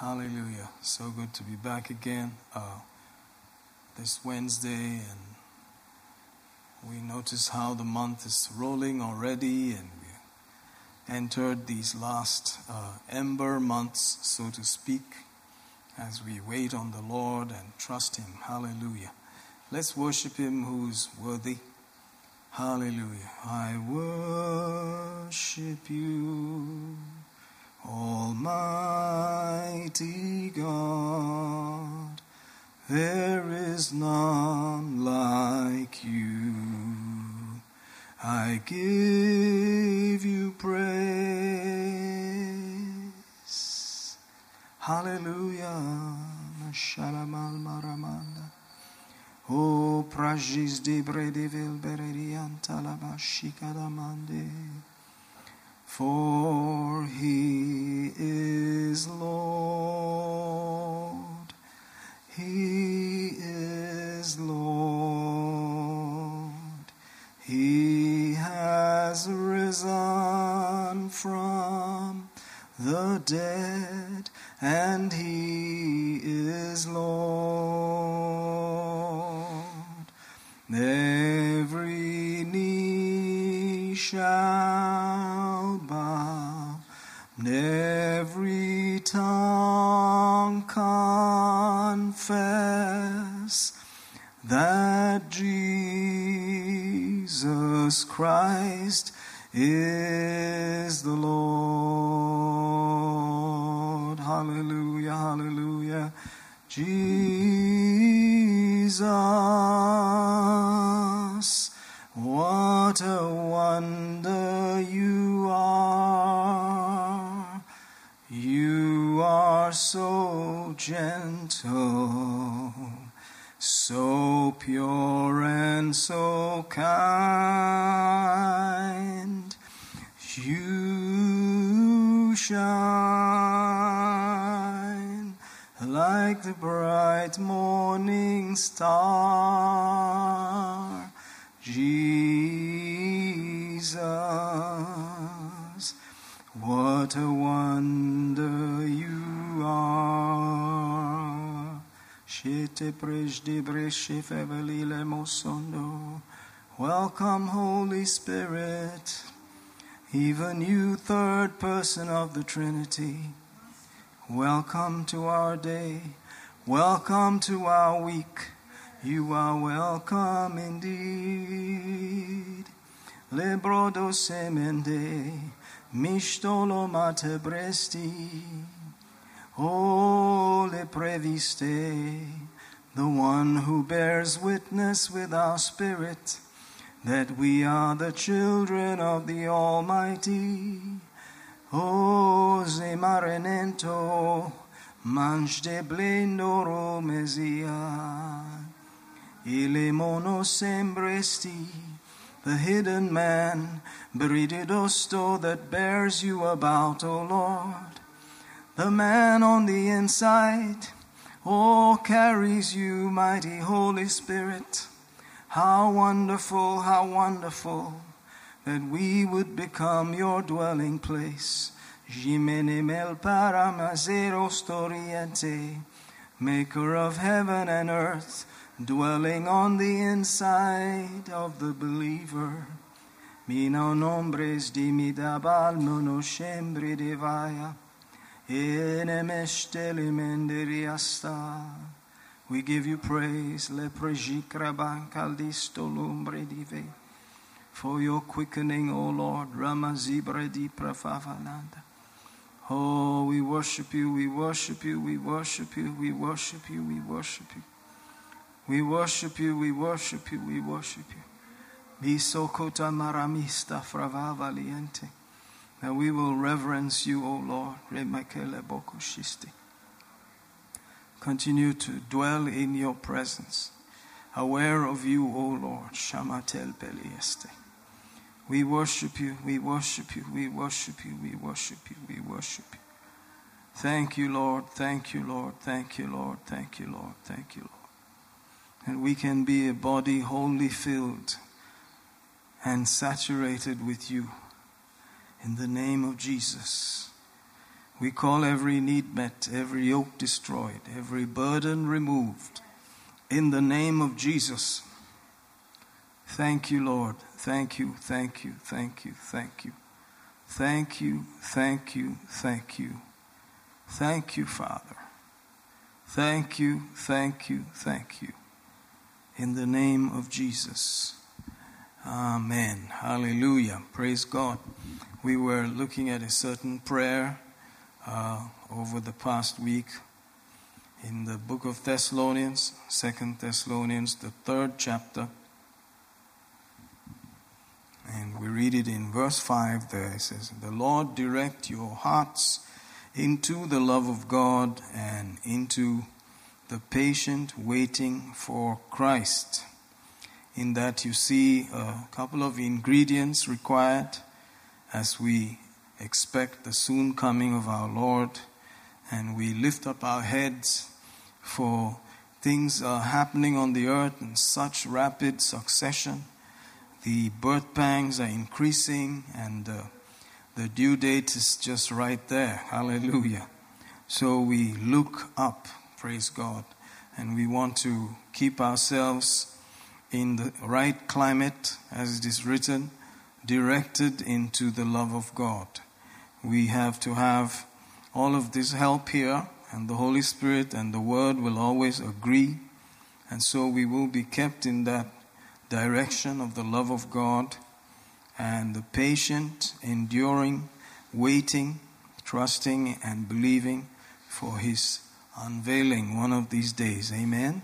Hallelujah. So good to be back again uh, this Wednesday. And we notice how the month is rolling already, and we entered these last uh, ember months, so to speak, as we wait on the Lord and trust Him. Hallelujah. Let's worship Him who's worthy. Hallelujah. I worship you. Almighty God, there is none like you. I give you praise. Hallelujah. Shalamal maramanda. O prajis de bredevil bererianta la mashikalamande. For he is Lord, he is Lord, he has risen from the dead, and he is Lord. Every knee shall bow, and every tongue confess that Jesus Christ is the Lord. Hallelujah, hallelujah. Jesus, what a wonder you are. You are so gentle, so pure and so kind. You shine like the bright morning star. Jesus, what a wonder Fevelile mosondo. Welcome, Holy Spirit, even you, third person of the Trinity. Welcome to our day. Welcome to our week. You are welcome indeed. Semende, mishtolo mate bresti. Oh, le previste, the one who bears witness with our spirit that we are the children of the Almighty. O zemarenento, manj de blendoro mesia. Ile mono sembresti, the hidden man, berididosto that bears you about, O Lord. The man on the inside, oh, carries you, mighty Holy Spirit. How wonderful, how wonderful that we would become your dwelling place. Jimenimel paramazero storiente, maker of heaven and earth, dwelling on the inside of the believer. Mina nombres dimidabal monoshembre menderiasta. We give you praise, for your quickening, O Lord. Oh, we worship you, we worship you, we worship you, we worship you, we worship you. We worship you, we worship you, we worship you. Bisokota maramista frava valiente. That we will reverence you, O Lord. Continue to dwell in your presence. Aware of you, O Lord. Shamatel pelieste. We worship you, we worship you, we worship you, we worship you, we worship you. Thank you, Lord, thank you, Lord, thank you, Lord, thank you, Lord, thank you, Lord. And we can be a body wholly filled and saturated with you. In the name of Jesus, We call every need met, every yoke destroyed, every burden removed. In the name of Jesus. Thank you, Lord. Thank you, thank you, thank you, thank you. Thank you, thank you, thank you. Thank you, Father. Thank you, thank you, thank you. In the name of Jesus. Amen. Hallelujah. Praise God. We were looking at a certain prayer uh, over the past week in the book of Thessalonians, Second Thessalonians, the third chapter. And we read it in verse 5 there. It says, The Lord direct your hearts into the love of God and into the patient waiting for Christ. In that you see a couple of ingredients required as we expect the soon coming of our Lord and we lift up our heads for things are happening on the earth in such rapid succession the birth pangs are increasing and uh, the due date is just right there. Hallelujah. So we look up, praise God, and we want to keep ourselves in the right climate, as it is written, directed into the love of God. We have to have all of this help here, and the Holy Spirit and the Word will always agree. And so we will be kept in that direction of the love of God and the patient, enduring, waiting, trusting, and believing for His unveiling one of these days. Amen.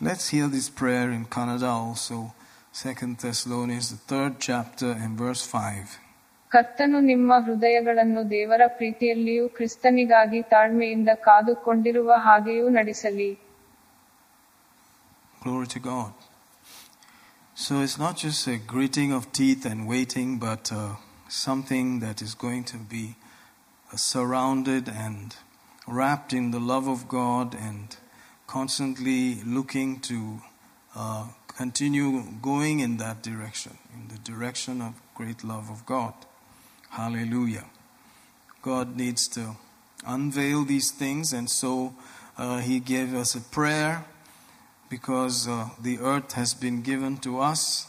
Let's hear this prayer in Kannada also. Second Thessalonians, the third chapter, and verse 5. ಕರ್ತನು ನಿಮ್ಮ ಹೃದಯಗಳನ್ನು ದೇವರ ಪ್ರೀತಿಯಲ್ಲಿಯೂ ಕ್ರಿಸ್ತನಿಗಾಗಿ ತಾಳ್ಮೆಯಿಂದ ಕಾದುಕೊಂಡಿರುವ ಹಾಗೆಯೂ ನಡೆಸಲಿ Glory to God. So it's not just a gritting of teeth and waiting, but uh, something that is going to be uh, surrounded and wrapped in the love of God and constantly looking to uh, continue going in that direction, in the direction of great love of God. Hallelujah. God needs to unveil these things, and so uh, He gave us a prayer because uh, the earth has been given to us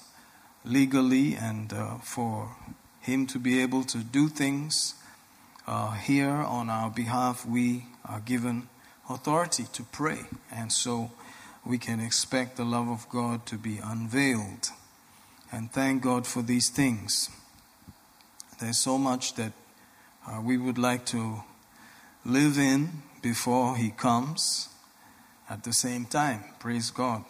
legally, and uh, for Him to be able to do things uh, here on our behalf, we are given authority to pray, and so we can expect the love of God to be unveiled. And thank God for these things. There's so much that uh, we would like to live in before He comes at the same time. Praise God.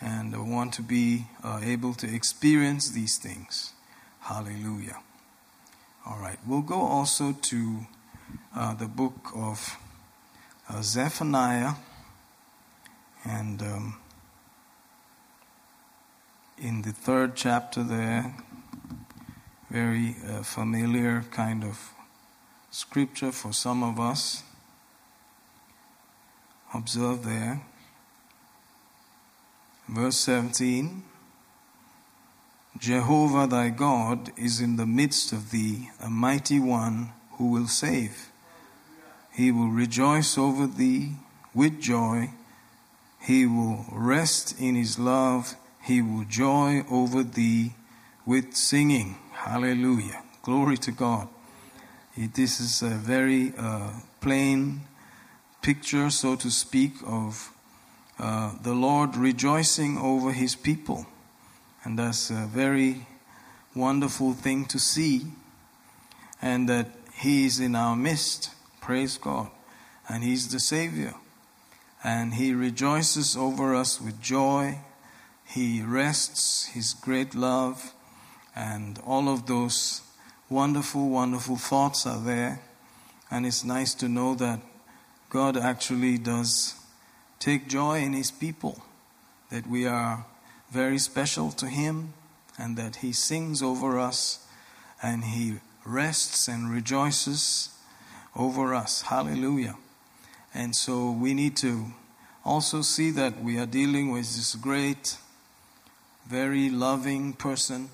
And I want to be uh, able to experience these things. Hallelujah. All right. We'll go also to uh, the book of uh, Zephaniah. And um, in the third chapter, there, very uh, familiar kind of scripture for some of us. Observe there. Verse 17 Jehovah thy God is in the midst of thee, a mighty one who will save. He will rejoice over thee with joy. He will rest in his love. He will joy over thee with singing. Hallelujah. Glory to God. This is a very uh, plain picture, so to speak, of uh, the Lord rejoicing over his people. And that's a very wonderful thing to see. And that he is in our midst. Praise God. And he's the Savior. And he rejoices over us with joy. He rests his great love. And all of those wonderful, wonderful thoughts are there. And it's nice to know that God actually does take joy in His people, that we are very special to Him, and that He sings over us and He rests and rejoices over us. Hallelujah. And so we need to also see that we are dealing with this great, very loving person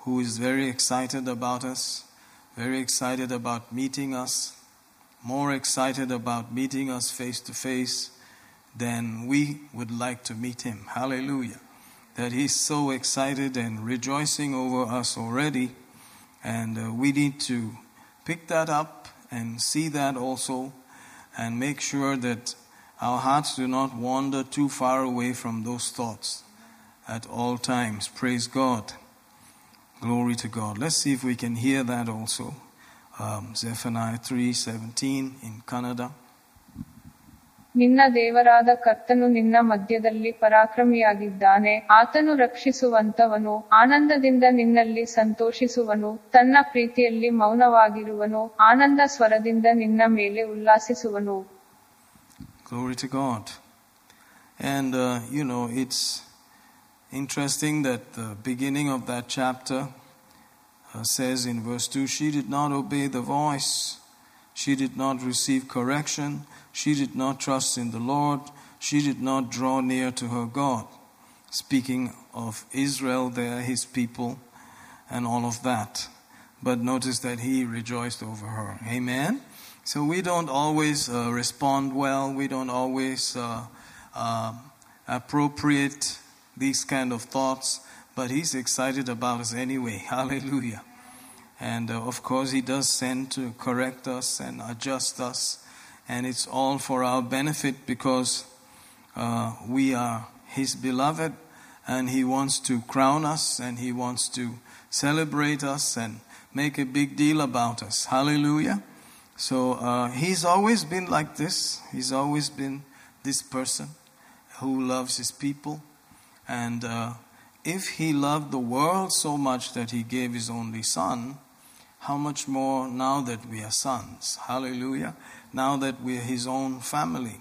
who is very excited about us, very excited about meeting us, more excited about meeting us face to face than we would like to meet him. Hallelujah. That he's so excited and rejoicing over us already. And uh, we need to pick that up and see that also and make sure that our hearts do not wander too far away from those thoughts at all times. Praise God. Glory to God. Let's see if we can hear that also. Um, Zephaniah 3:17 in Kannada. ನಿನ್ನ ದೇವರಾದ ಕರ್ತನು ನಿನ್ನ ಮಧ್ಯದಲ್ಲಿ ಪರಾಕ್ರಮಿಯಾಗಿದ್ದಾನೆ ಆತನು ರಕ್ಷಿಸುವಂತವನು ಆನಂದದಿಂದ ನಿನ್ನಲ್ಲಿ ಸಂತೋಷಿಸುವನು ತನ್ನ ಪ್ರೀತಿಯಲ್ಲಿ ಮೌನವಾಗಿರುವನು ಆನಂದ ಸ್ವರದಿಂದ ನಿನ್ನ ಮೇಲೆ ಉಲ್ಲಾಸಿಸುವನು Glory to God. And, uh, you know, it's interesting that the beginning of that chapter uh, says in verse 2 She did not obey the voice, she did not receive correction, she did not trust in the Lord, she did not draw near to her God. Speaking of Israel, there, his people, and all of that. But notice that he rejoiced over her. Amen? So we don't always uh, respond well, we don't always uh, uh, appropriate these kind of thoughts, but he's excited about us anyway. Hallelujah. And uh, of course, he does send to correct us and adjust us, and it's all for our benefit because uh, we are his beloved, and he wants to crown us, and he wants to celebrate us and make a big deal about us. Hallelujah. So uh, he's always been like this. He's always been this person who loves his people. And uh, if he loved the world so much that he gave his only son, how much more now that we are sons? Hallelujah. Now that we are his own family.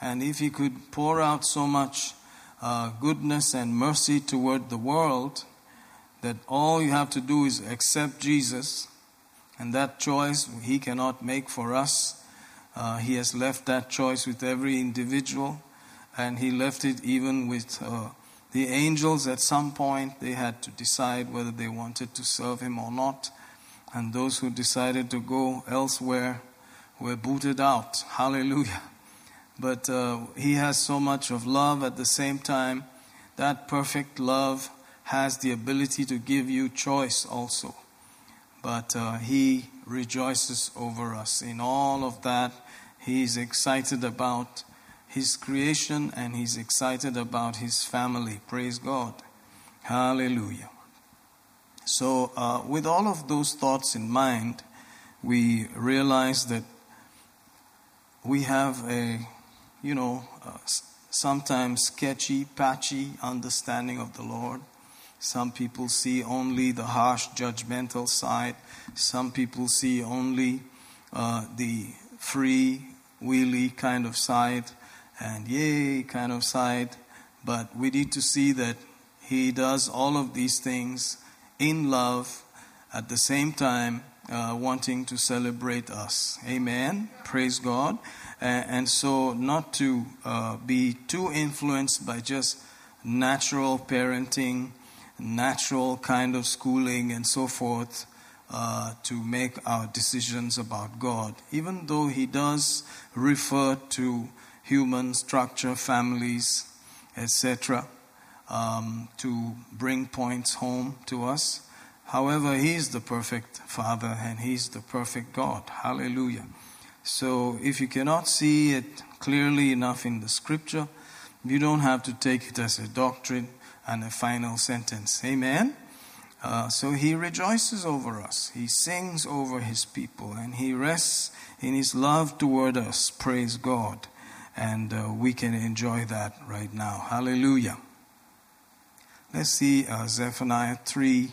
And if he could pour out so much uh, goodness and mercy toward the world, that all you have to do is accept Jesus, and that choice he cannot make for us. Uh, he has left that choice with every individual, and he left it even with uh, the angels at some point. They had to decide whether they wanted to serve him or not, and those who decided to go elsewhere were booted out. Hallelujah. But uh, he has so much of love at the same time. That perfect love has the ability to give you choice also. But uh, he rejoices over us in all of that. He's excited about his creation and he's excited about his family. Praise God. Hallelujah. So, uh, with all of those thoughts in mind, we realize that we have a, you know, uh, sometimes sketchy, patchy understanding of the Lord. Some people see only the harsh, judgmental side. Some people see only uh, the free, wheelie kind of side and yay kind of side. But we need to see that He does all of these things in love at the same time uh, wanting to celebrate us. Amen. Praise God. And, and so, not to uh, be too influenced by just natural parenting, natural kind of schooling, and so forth. Uh, to make our decisions about God, even though He does refer to human structure, families, etc., um, to bring points home to us. However, He's the perfect Father and He's the perfect God. Hallelujah. So, if you cannot see it clearly enough in the scripture, you don't have to take it as a doctrine and a final sentence. Amen? Uh, so he rejoices over us. He sings over his people and he rests in his love toward us. Praise God. And uh, we can enjoy that right now. Hallelujah. Let's see uh, Zephaniah 3,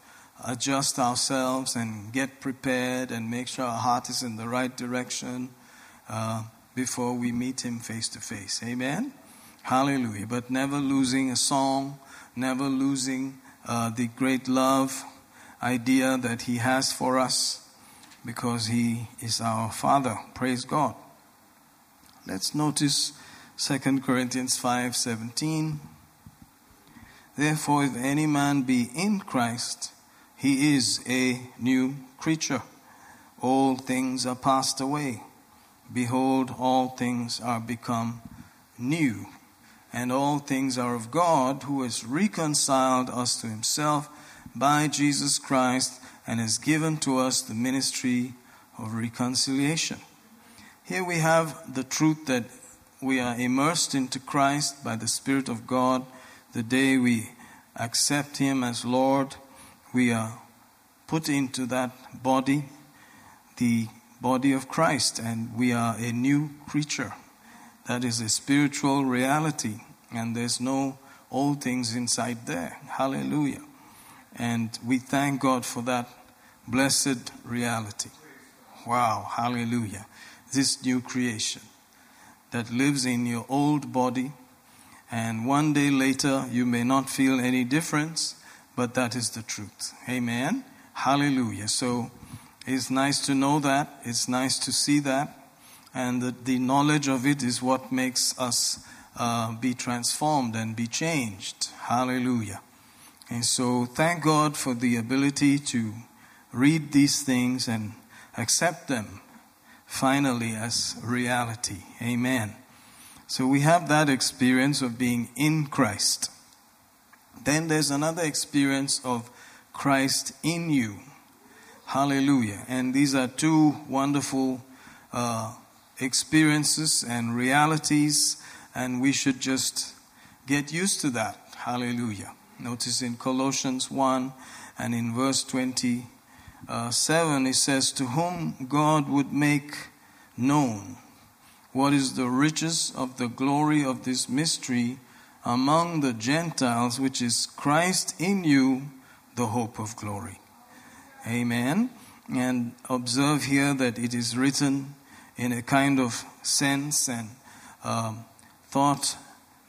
adjust ourselves and get prepared and make sure our heart is in the right direction. Uh, before we meet Him face to face. Amen? Hallelujah. But never losing a song, never losing uh, the great love idea that He has for us because He is our Father. Praise God. Let's notice 2 Corinthians 5:17. Therefore if any man be in Christ, he is a new creature. All things are passed away. Behold, all things are become new. And all things are of God, who has reconciled us to himself by Jesus Christ and has given to us the ministry of reconciliation. Here we have the truth that we are immersed into Christ by the Spirit of God the day we accept Him as Lord. We are put into that body, the body of Christ, and we are a new creature. That is a spiritual reality, and there's no old things inside there. Hallelujah. And we thank God for that blessed reality. Wow, hallelujah. This new creation that lives in your old body, and one day later you may not feel any difference, but that is the truth. Amen. Hallelujah. So it's nice to know that, it's nice to see that, and the, the knowledge of it is what makes us uh, be transformed and be changed. Hallelujah. And so thank God for the ability to read these things and accept them finally as reality. Amen. So we have that experience of being in Christ. Then there's another experience of Christ in you. Hallelujah. And these are two wonderful uh, experiences and realities, and we should just get used to that. Hallelujah. Notice in Colossians 1 and in verse 27, it says, To whom God would make known what is the riches of the glory of this mystery among the Gentiles, which is Christ in you, the hope of glory. Amen. And observe here that it is written in a kind of sense and um, thought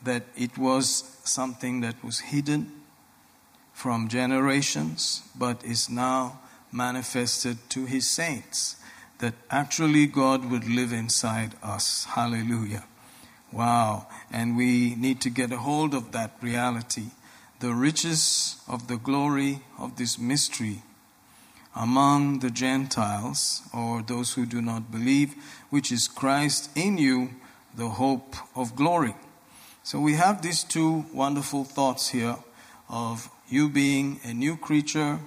that it was something that was hidden from generations, but is now manifested to his saints. That actually God would live inside us. Hallelujah. Wow. And we need to get a hold of that reality. The riches of the glory of this mystery among the Gentiles, or those who do not believe, which is Christ in you, the hope of glory. So we have these two wonderful thoughts here of you being a new creature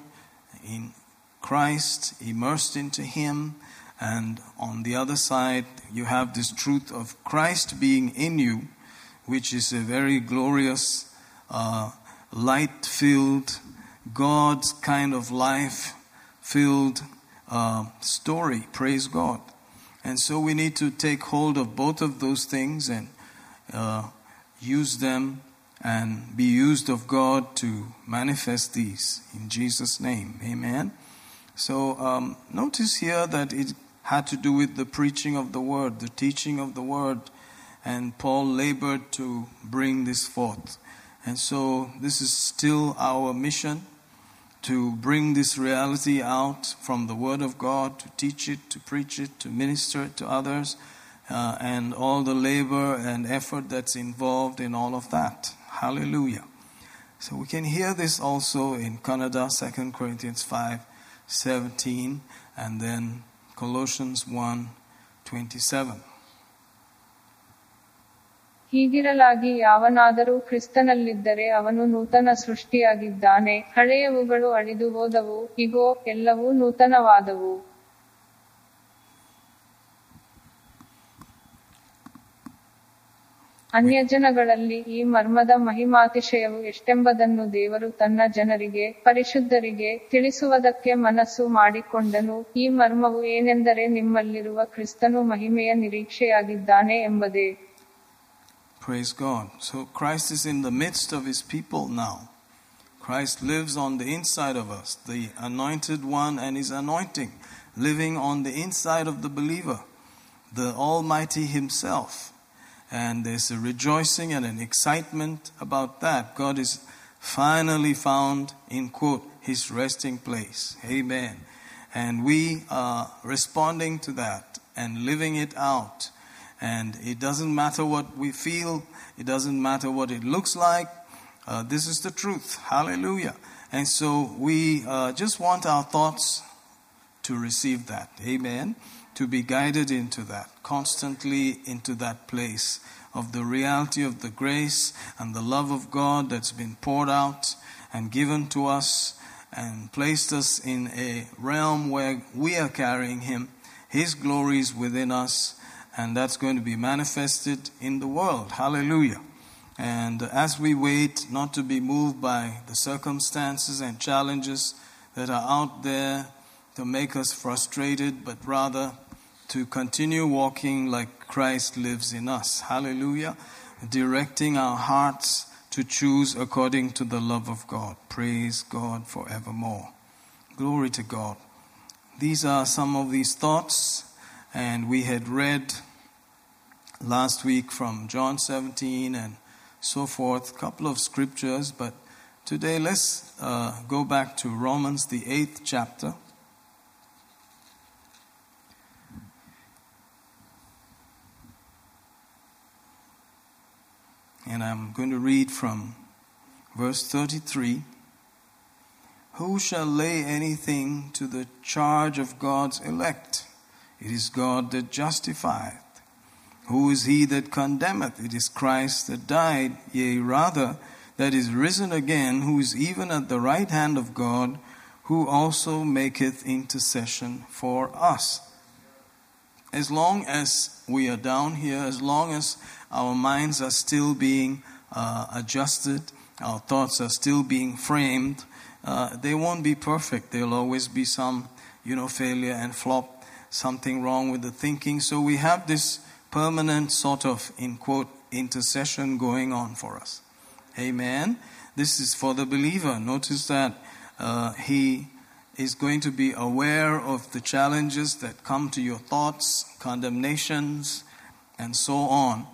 in Christ, immersed into Him, and on the other side, you have this truth of Christ being in you, which is a very glorious, uh, light filled, God's kind of life filled uh, story. Praise God. And so we need to take hold of both of those things and uh, use them and be used of God to manifest these in Jesus' name. Amen. So um, notice here that it had to do with the preaching of the word, the teaching of the word, and Paul labored to bring this forth. And so this is still our mission to bring this reality out from the Word of God, to teach it, to preach it, to minister it to others, uh, and all the labor and effort that's involved in all of that. Hallelujah. So we can hear this also in Kannada, 2 Corinthians 5 17, and then Colossians 1 27. ಹೀಗಿರಲಾಗಿ ಯಾವನಾದರೂ ಕ್ರಿಸ್ತನಲ್ಲಿದ್ದರೆ ಅವನು ನೂತನ ಸೃಷ್ಟಿಯಾಗಿದ್ದಾನೆ ಹಳೆಯವುಗಳು ಅಳಿದು ಹೋದವು, ಇಗೋ, ಎಲ್ಲವೂ ನೂತನವಾದವು ಅನ್ಯಜನಗಳಲ್ಲಿ ಈ ಮರ್ಮದ ಮಹಿಮಾತಿಶಯವು ಎಷ್ಟೆಂಬುದನ್ನು ದೇವರು ತನ್ನ ಜನರಿಗೆ ಪರಿಶುದ್ಧರಿಗೆ ತಿಳಿಸುವುದಕ್ಕೆ ಮನಸ್ಸು ಮಾಡಿಕೊಂಡನು ಈ ಮರ್ಮವು ಏನೆಂದರೆ ನಿಮ್ಮಲ್ಲಿರುವ ಕ್ರಿಸ್ತನು ಮಹಿಮೆಯ ನಿರೀಕ್ಷೆಯಾಗಿದ್ದಾನೆ ಎಂಬುದೇ Praise God. So Christ is in the midst of his people now. Christ lives on the inside of us, the anointed one and his anointing living on the inside of the believer. the Almighty Himself. And there's a rejoicing and an excitement about that. God is finally found in, quote, His resting place. Amen. And we are responding to that and living it out. And it doesn't matter what we feel, it doesn't matter what it looks like. Uh, this is the truth. Hallelujah. And so we uh, just want our thoughts to receive that. Amen. To be guided into that, constantly into that place of the reality of the grace and the love of God that's been poured out and given to us and placed us in a realm where we are carrying Him. His glory is within us, and that's going to be manifested in the world. Hallelujah. And as we wait not to be moved by the circumstances and challenges that are out there to make us frustrated, but rather to continue walking like Christ lives in us. Hallelujah. Directing our hearts to choose according to the love of God. Praise God forevermore. Glory to God. These are some of these thoughts, and we had read last week from John 17 and so forth, a couple of scriptures, but today let's uh, go back to Romans, the eighth chapter. And I'm going to read from verse 33. Who shall lay anything to the charge of God's elect? It is God that justifieth. Who is he that condemneth? It is Christ that died, yea, rather, that is risen again, who is even at the right hand of God, who also maketh intercession for us. As long as we are down here, as long as our minds are still being uh, adjusted, our thoughts are still being framed, uh, they won't be perfect. There'll always be some, you know, failure and flop, something wrong with the thinking. So we have this permanent sort of, in quote, intercession going on for us. Amen. This is for the believer. Notice that uh, he is going to be aware of the challenges that come to your thoughts, condemnations, and so on.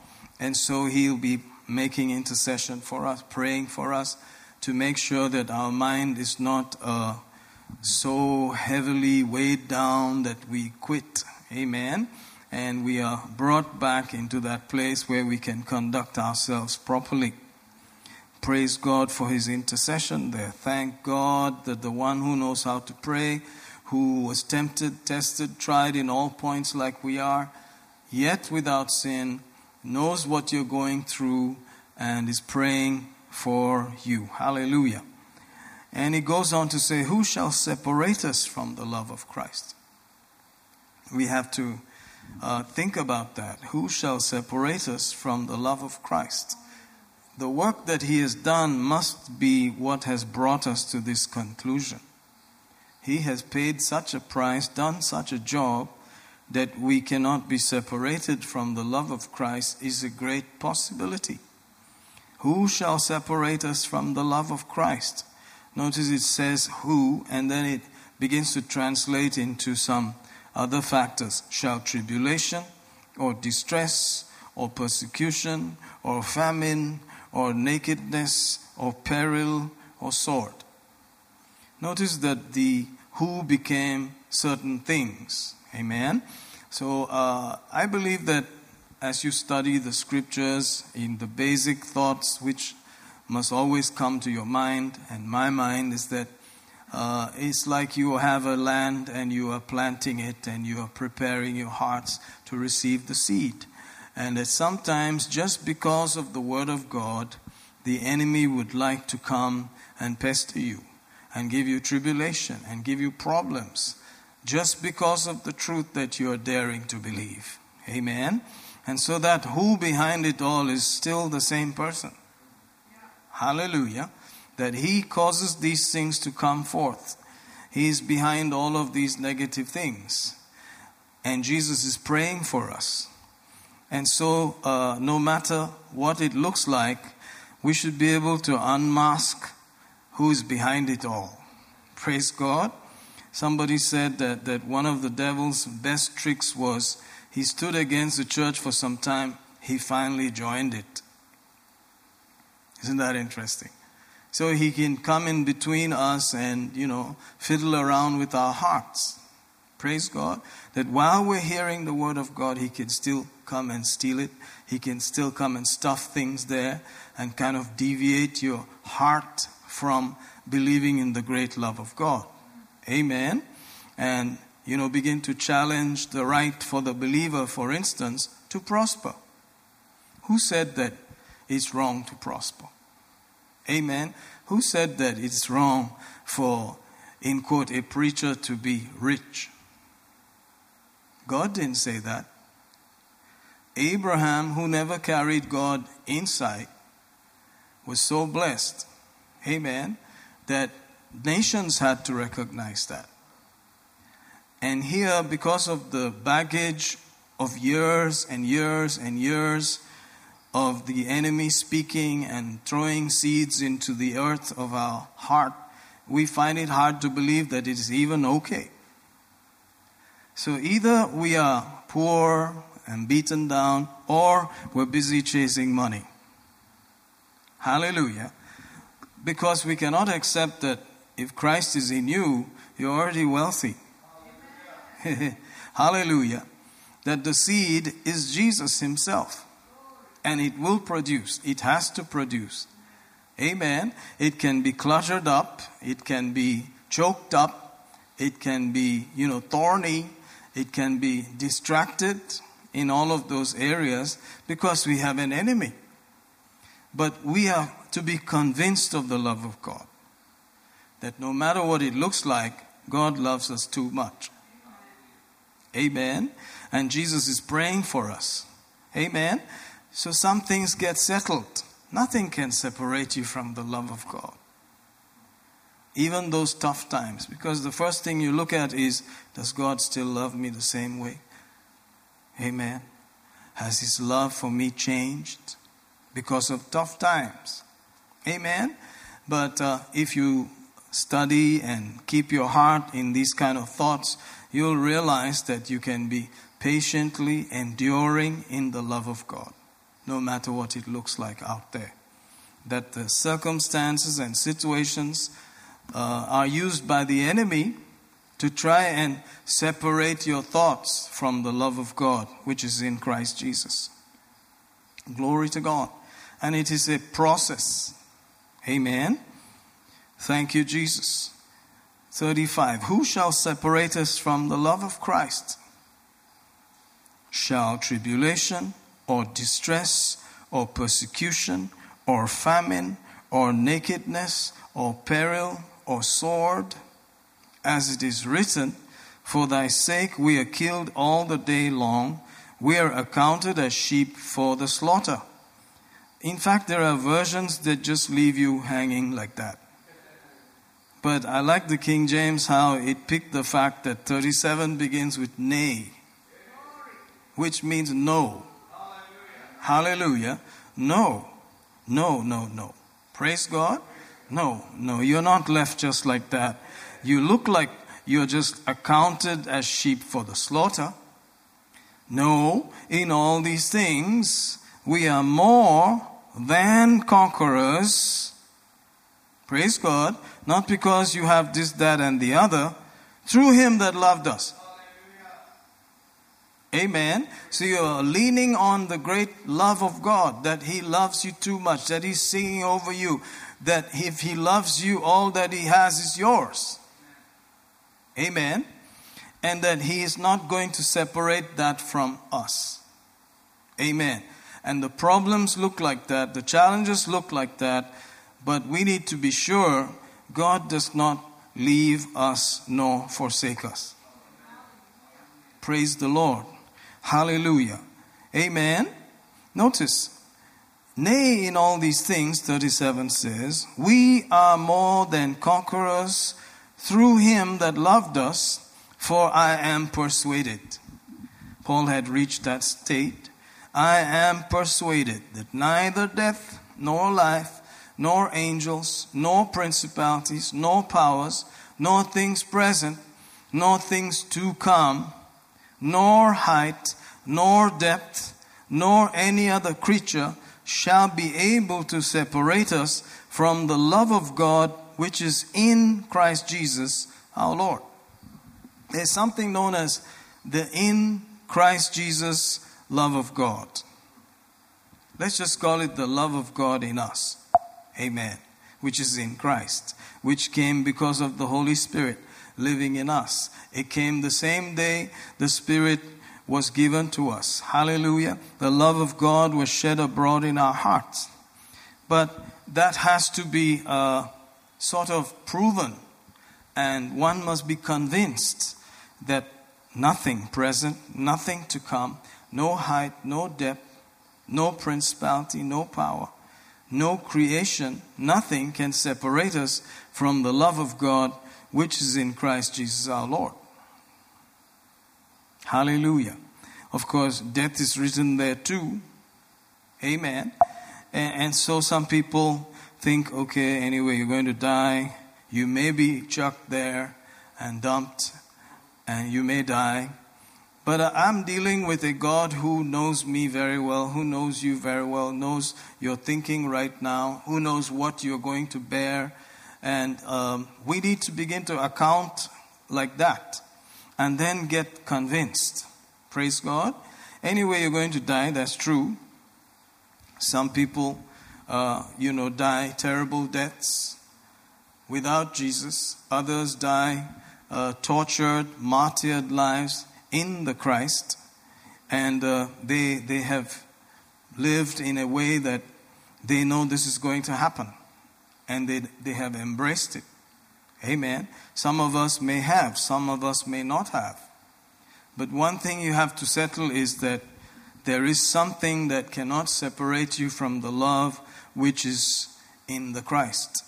And so he'll be making intercession for us, praying for us to make sure that our mind is not uh, so heavily weighed down that we quit. Amen and we are brought back into that place where we can conduct ourselves properly. Praise God for his intercession there. Thank God that the one who knows how to pray, who was tempted, tested, tried in all points like we are, yet without sin, knows what you're going through and is praying for you. Hallelujah. And he goes on to say, Who shall separate us from the love of Christ? We have to uh, think about that. Who shall separate us from the love of Christ? The work that He has done must be what has brought us to this conclusion. He has paid such a price, done such a job, that we cannot be separated from the love of Christ is a great possibility. Who shall separate us from the love of Christ? Notice it says who, and then it begins to translate into some other factors shall tribulation or distress or persecution or famine or nakedness or peril or sword. Notice that the who became certain things. Amen. So uh, I believe that as you study the scriptures in the basic thoughts which must always come to your mind, and my mind is that uh, it's like you have a land and you are planting it and you are preparing your hearts to receive the seed. And that sometimes, just because of the Word of God, the enemy would like to come and pester you and give you tribulation and give you problems just because of the truth that you are daring to believe. Amen. And so that who behind it all is still the same person. Hallelujah that He causes these things to come forth. He is behind all of these negative things. And Jesus is praying for us. And so, uh, no matter what it looks like, we should be able to unmask who is behind it all. Praise God. Somebody said that, that one of the devil's best tricks was he stood against the church for some time. He finally joined it. Isn't that interesting? So he can come in between us and, you know, fiddle around with our hearts. Praise God. That while we're hearing the word of God, he can still come and steal it. He can still come and stuff things there and kind of deviate your heart from believing in the great love of God. Amen. And, you know, begin to challenge the right for the believer, for instance, to prosper. Who said that it's wrong to prosper? Amen. Who said that it's wrong for, in quote, a preacher to be rich? God didn't say that. Abraham, who never carried God inside, was so blessed, amen, that nations had to recognize that. And here, because of the baggage of years and years and years of the enemy speaking and throwing seeds into the earth of our heart, we find it hard to believe that it is even okay. So either we are poor and beaten down, or we're busy chasing money. Hallelujah. Because we cannot accept that if Christ is in you, you're already wealthy. Hallelujah. That the seed is Jesus Himself. And it will produce, it has to produce. Amen. It can be cluttered up, it can be choked up, it can be, you know, thorny, it can be distracted in all of those areas because we have an enemy. But we are to be convinced of the love of God. That no matter what it looks like, God loves us too much. Amen. And Jesus is praying for us. Amen. So some things get settled. Nothing can separate you from the love of God. Even those tough times. Because the first thing you look at is Does God still love me the same way? Amen. Has His love for me changed because of tough times? Amen. But uh, if you study and keep your heart in these kind of thoughts, you'll realize that you can be patiently enduring in the love of God, no matter what it looks like out there. That the circumstances and situations uh, are used by the enemy to try and separate your thoughts from the love of God, which is in Christ Jesus. Glory to God. And it is a process. Amen. Thank you, Jesus. 35. Who shall separate us from the love of Christ? Shall tribulation or distress or persecution or famine or nakedness or peril or sword? As it is written, For thy sake we are killed all the day long, we are accounted as sheep for the slaughter. In fact, there are versions that just leave you hanging like that. But I like the King James how it picked the fact that 37 begins with nay, which means no. Hallelujah. No. No, no, no. Praise God. No, no, you're not left just like that. You look like you're just accounted as sheep for the slaughter. No, in all these things, we are more than conquerors. Praise God not because you have this, that, and the other, through Him that loved us. Amen. So you're leaning on the great love of God, that He loves you too much, that He's singing over you, that if He loves you, all that He has is yours. Amen. And that He is not going to separate that from us. Amen. And the problems look like that, the challenges look like that, but we need to be sure God does not leave us nor forsake us. Praise the Lord. Hallelujah. Amen. Notice, nay, in all these things, 37 says, we are more than conquerors through him that loved us, for I am persuaded. Paul had reached that state. I am persuaded that neither death nor life nor angels, nor principalities, nor powers, nor things present, nor things to come, nor height, nor depth, nor any other creature shall be able to separate us from the love of God which is in Christ Jesus our Lord. There's something known as the in Christ Jesus love of God. Let's just call it the love of God in us. Amen. Which is in Christ, which came because of the Holy Spirit living in us. It came the same day the Spirit was given to us. Hallelujah. The love of God was shed abroad in our hearts. But that has to be uh, sort of proven, and one must be convinced that nothing present, nothing to come, no height, no depth, no principality, no power, no creation, nothing can separate us from the love of God which is in Christ Jesus our Lord. Hallelujah. Of course, death is written there too. Amen. And, and, so some people think, okay, anyway, you're going to die. You may be chucked there and dumped, and you may die. But I'm dealing with a God who knows me very well, who knows you very well, knows your thinking right now, who knows what you're going to bear. And um, we need to begin to account like that and then get convinced. Praise God. Anyway, you're going to die, that's true. Some people, uh, you know, die terrible deaths without Jesus, others die uh, tortured, martyred lives in the Christ, and uh, they, they have lived in a way that they know this is going to happen, and they, they have embraced it. Amen. Some of us may have, some of us may not have. But one thing you have to settle is that there is something that cannot separate you from the love which is in the Christ.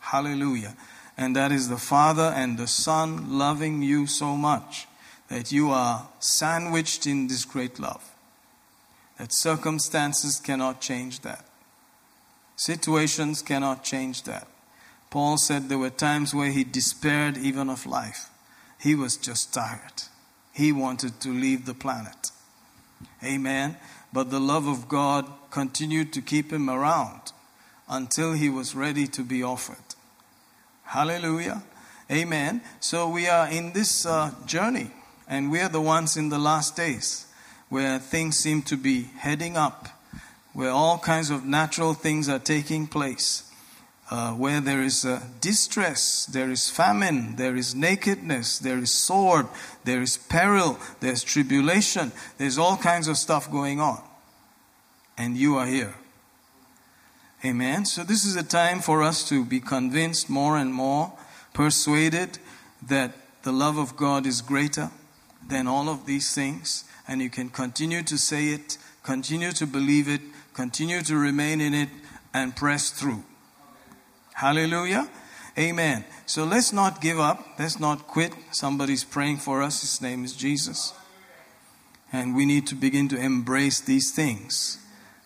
Hallelujah. And that is the Father and the Son loving you so much that you are sandwiched in this great love. That circumstances cannot change that. Situations cannot change that. Paul said there were times where he despaired even of life. He was just tired. He wanted to leave the planet. Amen. But the love of God continued to keep him around until he was ready to be offered. Hallelujah. Amen. So we are in this uh, journey. And we are the ones in the last days where things seem to be heading up, where all kinds of natural things are taking place, uh, where there is uh, distress, there is famine, there is nakedness, there is sword, there is peril, there's tribulation, there's all kinds of stuff going on. And you are here. Amen. So, this is a time for us to be convinced more and more, persuaded that the love of God is greater than all of these things, and you can continue to say it, continue to believe it, continue to remain in it, and press through. Hallelujah. Amen. So let's not give up. Let's not quit. Somebody's praying for us. His name is Jesus. And we need to begin to embrace these things.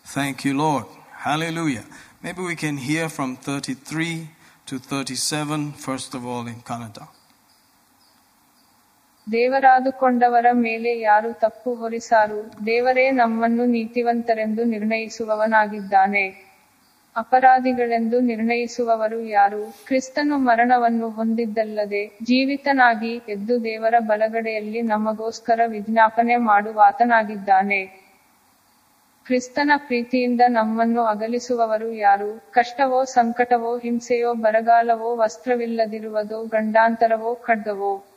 Thank you, Lord. Hallelujah. Maybe we can hear from 33 to 37, first of all, in Kannada. ದೇವರಾದುಕೊಂಡವರ ಮೇಲೆ ಯಾರು ತಪ್ಪು ಹೊರಿಸಾರು, ದೇವರೇ ನಮ್ಮನ್ನು ನೀತಿವಂತರೆಂದು ನಿರ್ಣಯಿಸುವವನಾಗಿದ್ದಾನೆ. ಅಪರಾಧಿಗಳೆಂದು ನಿರ್ಣಯಿಸುವವರು ಯಾರು? ಕ್ರಿಸ್ತನು ಮರಣವನ್ನು ಹೊಂದಿದ್ದಲ್ಲದೆ ಜೀವಿತನಾಗಿ ಎದ್ದು ದೇವರ ಬಲಗಡೆಯಲ್ಲಿ ನಮಗೋಸ್ಕರ ವಿಜ್ಞಾಪನೆ ಮಾಡುವಾತನಾಗಿದ್ದಾನೆ. ಕ್ರಿಸ್ತನ ಪ್ರೀತಿಯಿಂದ ನಮ್ಮನ್ನು ಅಗಲಿಸುವವರು ಯಾರು? ಕಷ್ಟವೋ ಸಂಕಟವೋ ಹಿಂಸೆಯೋ ಬರಗಾಲವೋ ವಸ್ತ್ರವಿಲ್ಲದಿರುವುದೋ ಗಂಡಾಂತರವೋ ಖಡ್ಗವೋ?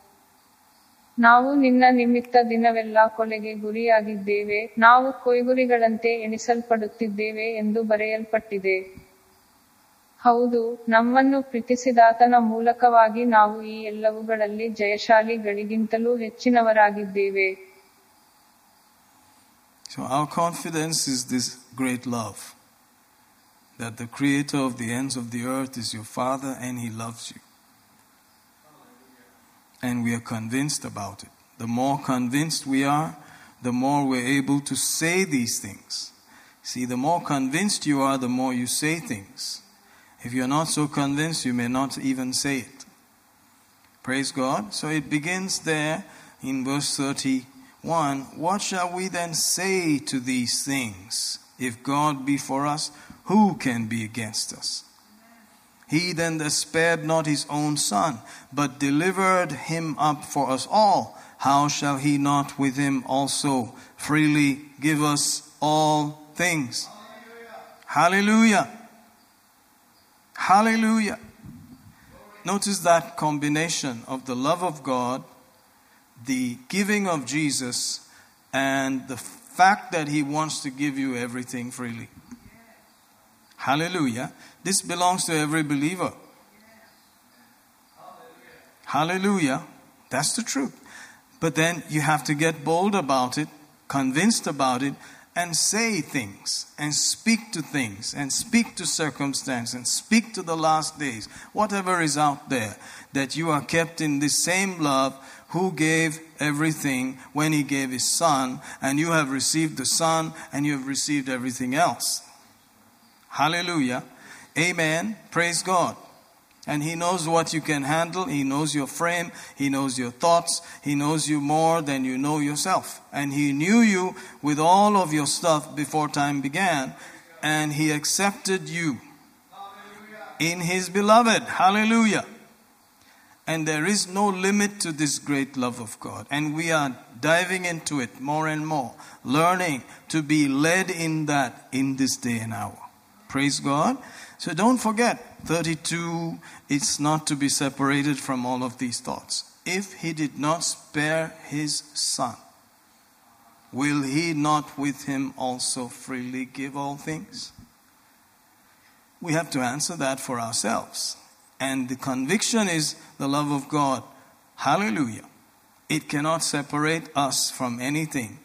ನಾವು ನಿನ್ನ ನಿಮಿತ್ತ ದಿನವೆಲ್ಲ ಕೊಲೆಗೆ ಗುರಿಯಾಗಿದ್ದೇವೆ. ನಾವು ಕೊಯ್ಗುರಿಗಳಂತೆ ಎಣಿಸಲ್ಪಡುತ್ತಿದ್ದೇವೆ ಎಂದು ಬರೆಯಲ್ಪಟ್ಟಿದೆ. ಹೌದು, ನಮ್ಮನ್ನು ಪ್ರೀತಿಸಿದಾತನ ಮೂಲಕವಾಗಿ ನಾವು ಈ ಎಲ್ಲವುಗಳಲ್ಲಿ ಜಯಶಾಲಿಗಳಿಗಿಂತಲೂ ಹೆಚ್ಚಿನವರಾಗಿದ್ದೇವೆ. So our confidence is this great love, that the creator of the ends of the earth is your father and he loves you. And we are convinced about it. The more convinced we are, the more we're able to say these things. See, the more convinced you are, the more you say things. If you're not so convinced, you may not even say it. Praise God. So it begins there in verse 31 What shall we then say to these things? If God be for us, who can be against us? He then spared not his own son, but delivered him up for us all, how shall he not with him also freely give us all things? Hallelujah. Hallelujah. Notice that combination of the love of God, the giving of Jesus, and the fact that He wants to give you everything freely. Hallelujah. This belongs to every believer. Hallelujah. That's the truth. But then you have to get bold about it, convinced about it, and say things and speak to things and speak to circumstance and speak to the last days, whatever is out there, that you are kept in the same love who gave everything when he gave his son, and you have received the son and you have received everything else. Hallelujah. Amen. Praise God. And He knows what you can handle. He knows your frame. He knows your thoughts. He knows you more than you know yourself. And He knew you with all of your stuff before time began. And He accepted you in His beloved. Hallelujah. And there is no limit to this great love of God. And we are diving into it more and more, learning to be led in that in this day and hour. Praise God. So don't forget, 32 is not to be separated from all of these thoughts. If he did not spare his son, will he not with him also freely give all things? We have to answer that for ourselves. And the conviction is the love of God. Hallelujah. It cannot separate us from anything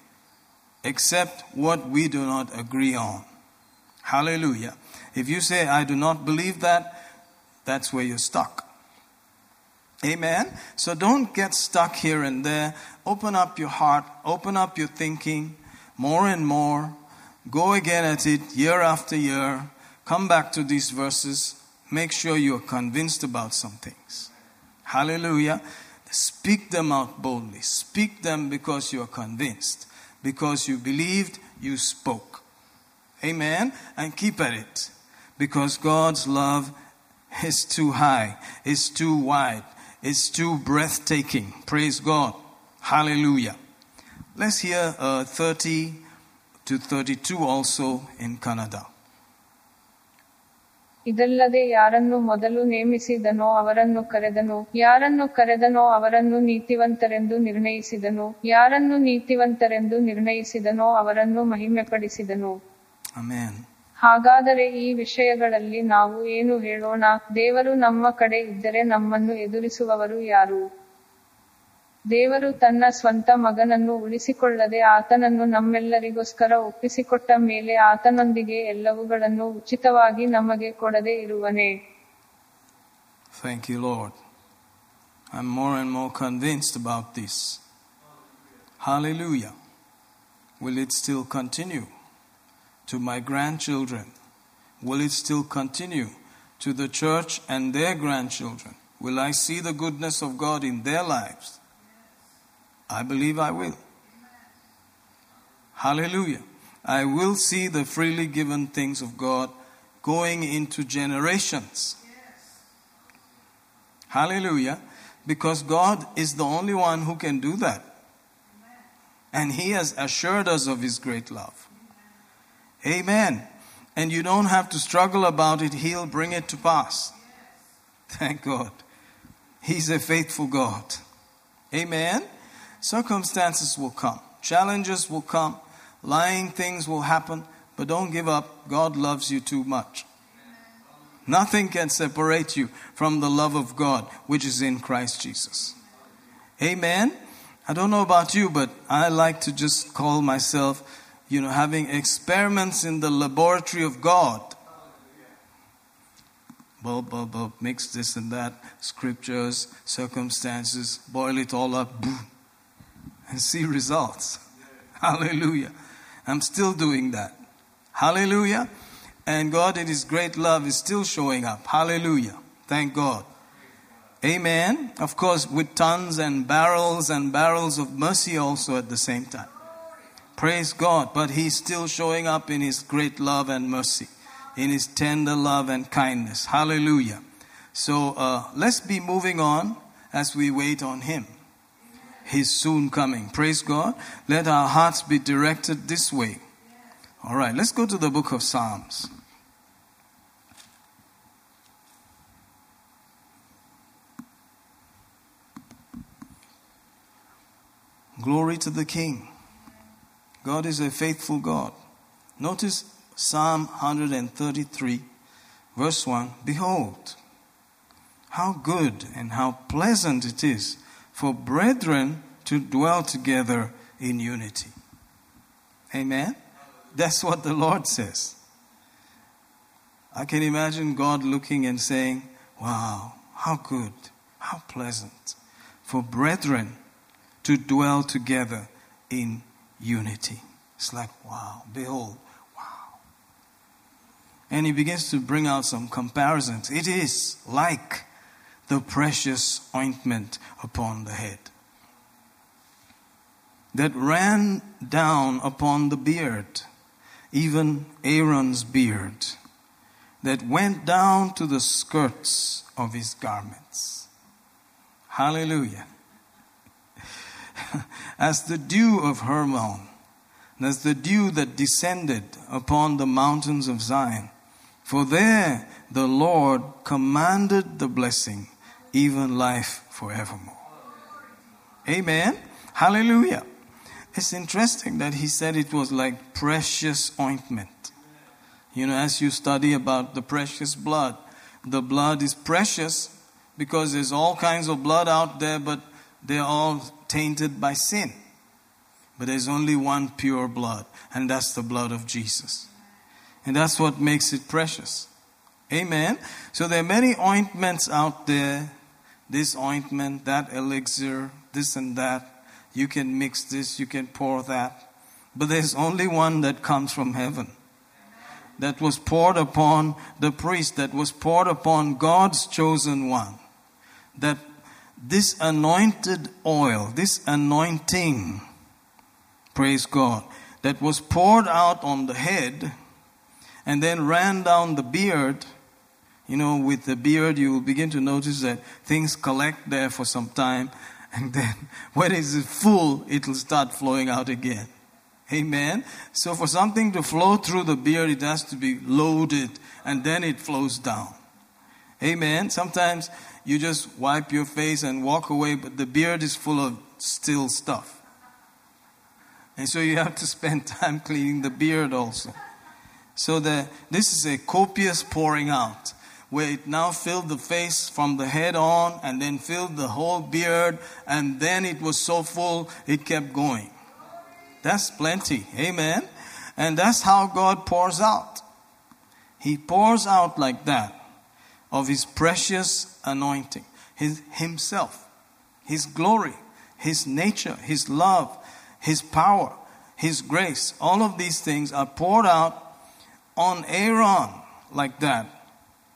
except what we do not agree on. Hallelujah. If you say, I do not believe that, that's where you're stuck. Amen? So don't get stuck here and there. Open up your heart, open up your thinking more and more. Go again at it year after year. Come back to these verses. Make sure you're convinced about some things. Hallelujah. Speak them out boldly. Speak them because you are convinced. Because you believed, you spoke. Amen. And keep at it. Because God's love is too high, is too wide, is too breathtaking. Praise God. Hallelujah. Let's hear uh, 30 to 32 also in Kannada. ಇದಲ್ಲದೆ ಯಾರನ್ನು ಮೊದಲು ನೇಮಿಸಿದನೋ ಅವರನ್ನು ಕರೆದನು ಯಾರನ್ನು ಕರೆದನೋ ಅವರನ್ನು ನೀತಿವಂತರೆಂದು ನಿರ್ಣಯಿಸಿದನು ಯಾರನ್ನು ನೀತಿವಂತರೆಂದು ನಿರ್ಣಯಿಸಿದನೋ ಅವರನ್ನು ಮಹಿಮೆಪಡಿಸಿದನು ಹಾಗಾದರೆ ಈ ವಿಷಯಗಳಲ್ಲಿ ನಾವು ಏನು ಹೇಳೋಣ ದೇವರು ನಮ್ಮ ಕಡೆ ಇದ್ದರೆ ನಮ್ಮನ್ನು ಎದುರಿಸುವವರು ಯಾರು ದೇವರು ತನ್ನ ಸ್ವಂತ ಮಗನನ್ನು ಉಳಿಸಿಕೊಳ್ಳದೆ ಆತನನ್ನು ನಮ್ಮೆಲ್ಲರಿಗೋಸ್ಕರ ಒಪ್ಪಿಸಿಕೊಟ್ಟ ಮೇಲೆ ಆತನೊಂದಿಗೆ ಎಲ್ಲವುಗಳನ್ನು ಉಚಿತವಾಗಿ ನಮಗೆ ಕೊಡದೆ ಇರುವನೇ Thank you, Lord. I'm more and more convinced about this. Hallelujah. Will it still continue to my grandchildren? Will it still continue to the church and their grandchildren? Will I see the goodness of God in their lives? I believe I will. Hallelujah. I will see the freely given things of God going into generations. Hallelujah. Because God is the only one who can do that. And He has assured us of His great love. Amen. And you don't have to struggle about it, He'll bring it to pass. Thank God. He's a faithful God. Amen. Circumstances will come, challenges will come, lying things will happen, but don't give up. God loves you too much. Nothing can separate you from the love of God which is in Christ Jesus. Amen. I don't know about you, but I like to just call myself, you know, having experiments in the laboratory of God. Bulb, bulb, bulb, mix this and that, scriptures, circumstances, boil it all up, boom, and see results. Hallelujah. I'm still doing that. Hallelujah. And God, in His great love, is still showing up. Hallelujah. Thank God. Amen. Of course, with tons and barrels and barrels of mercy also at the same time. Praise God. But He's still showing up in His great love and mercy, in His tender love and kindness. Hallelujah. So uh, let's be moving on as we wait on Him. He's soon coming. Praise God. Let our hearts be directed this way. All right, let's go to the book of Psalms. Glory to the King. God is a faithful God. Notice Psalm 133, verse 1 Behold, how good and how pleasant it is for brethren to dwell together in unity. Amen? That's what the Lord says. I can imagine God looking and saying, Wow, how good, how pleasant for brethren to dwell together in unity. It's like, wow, behold, wow. And he begins to bring out some comparisons. It is like the precious ointment upon the head that ran down upon the beard, even Aaron's beard, that went down to the skirts of his garments. Hallelujah. as the dew of Hermon, and as the dew that descended upon the mountains of Zion. For there the Lord commanded the blessing, even life forevermore. Amen. Hallelujah. It's interesting that he said it was like precious ointment. You know, as you study about the precious blood, the blood is precious because there's all kinds of blood out there, but they're all tainted by sin. But there's only one pure blood, and that's the blood of Jesus. And that's what makes it precious. Amen. So there are many ointments out there this ointment, that elixir, this and that. You can mix this, you can pour that. But there's only one that comes from heaven. That was poured upon the priest, that was poured upon God's chosen one. That this anointed oil, this anointing, praise God, that was poured out on the head and then ran down the beard. You know, with the beard, you will begin to notice that things collect there for some time, and then when it's full, it will start flowing out again. Amen. So, for something to flow through the beard, it has to be loaded, and then it flows down. Amen. Sometimes you just wipe your face and walk away, but the beard is full of still stuff. And so you have to spend time cleaning the beard also. So the, this is a copious pouring out, where it now filled the face from the head on, and then filled the whole beard, and then it was so full it kept going. That's plenty. Amen. And that's how God pours out. He pours out like that of His precious anointing, His Himself, His glory, His nature, His love, His power, His grace. All of these things are poured out on Aaron like that.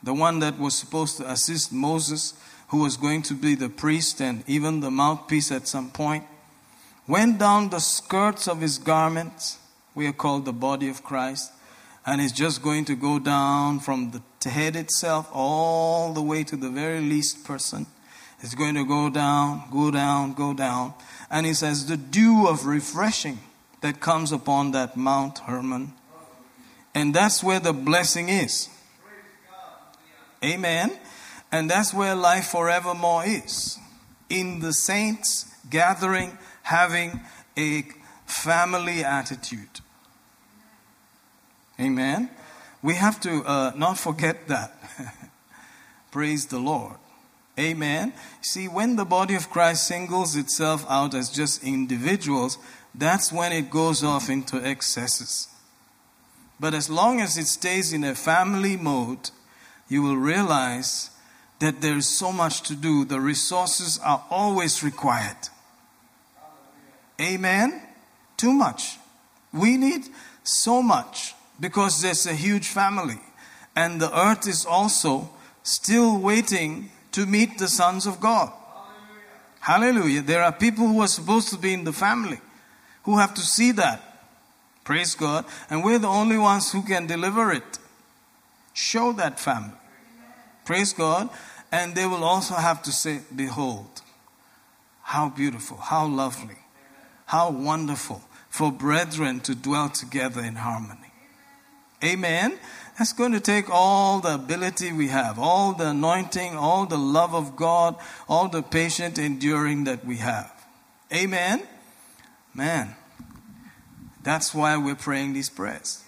The one that was supposed to assist Moses, who was going to be the priest and even the mouthpiece at some point, went down the skirts of his garments. We are called the body of Christ and it's just going to go down from the head itself all the way to the very least person. It's going to go down, go down, go down. And he says, the dew of refreshing that comes upon that Mount Hermon. And that's where the blessing is. Amen. And that's where life forevermore is. In the saints gathering, having a family attitude. Amen. We have to uh, not forget that. Praise the Lord. Amen. See, when the body of Christ singles itself out as just individuals, that's when it goes off into excesses. But as long as it stays in a family mode, you will realize that there is so much to do. The resources are always required. Amen. Too much. We need so much because there's a huge family. And the earth is also still waiting to meet the sons of God. Hallelujah. There are people who are supposed to be in the family who have to see that. Praise God. And we're the only ones who can deliver it. Show that family. Praise God. And they will also have to say, Behold, how beautiful, how lovely, how wonderful for brethren to dwell together in harmony. Amen. That's going to take all the ability we have, all the anointing, all the love of God, all the patient enduring that we have. Amen. Man, that's why we're praying these prayers.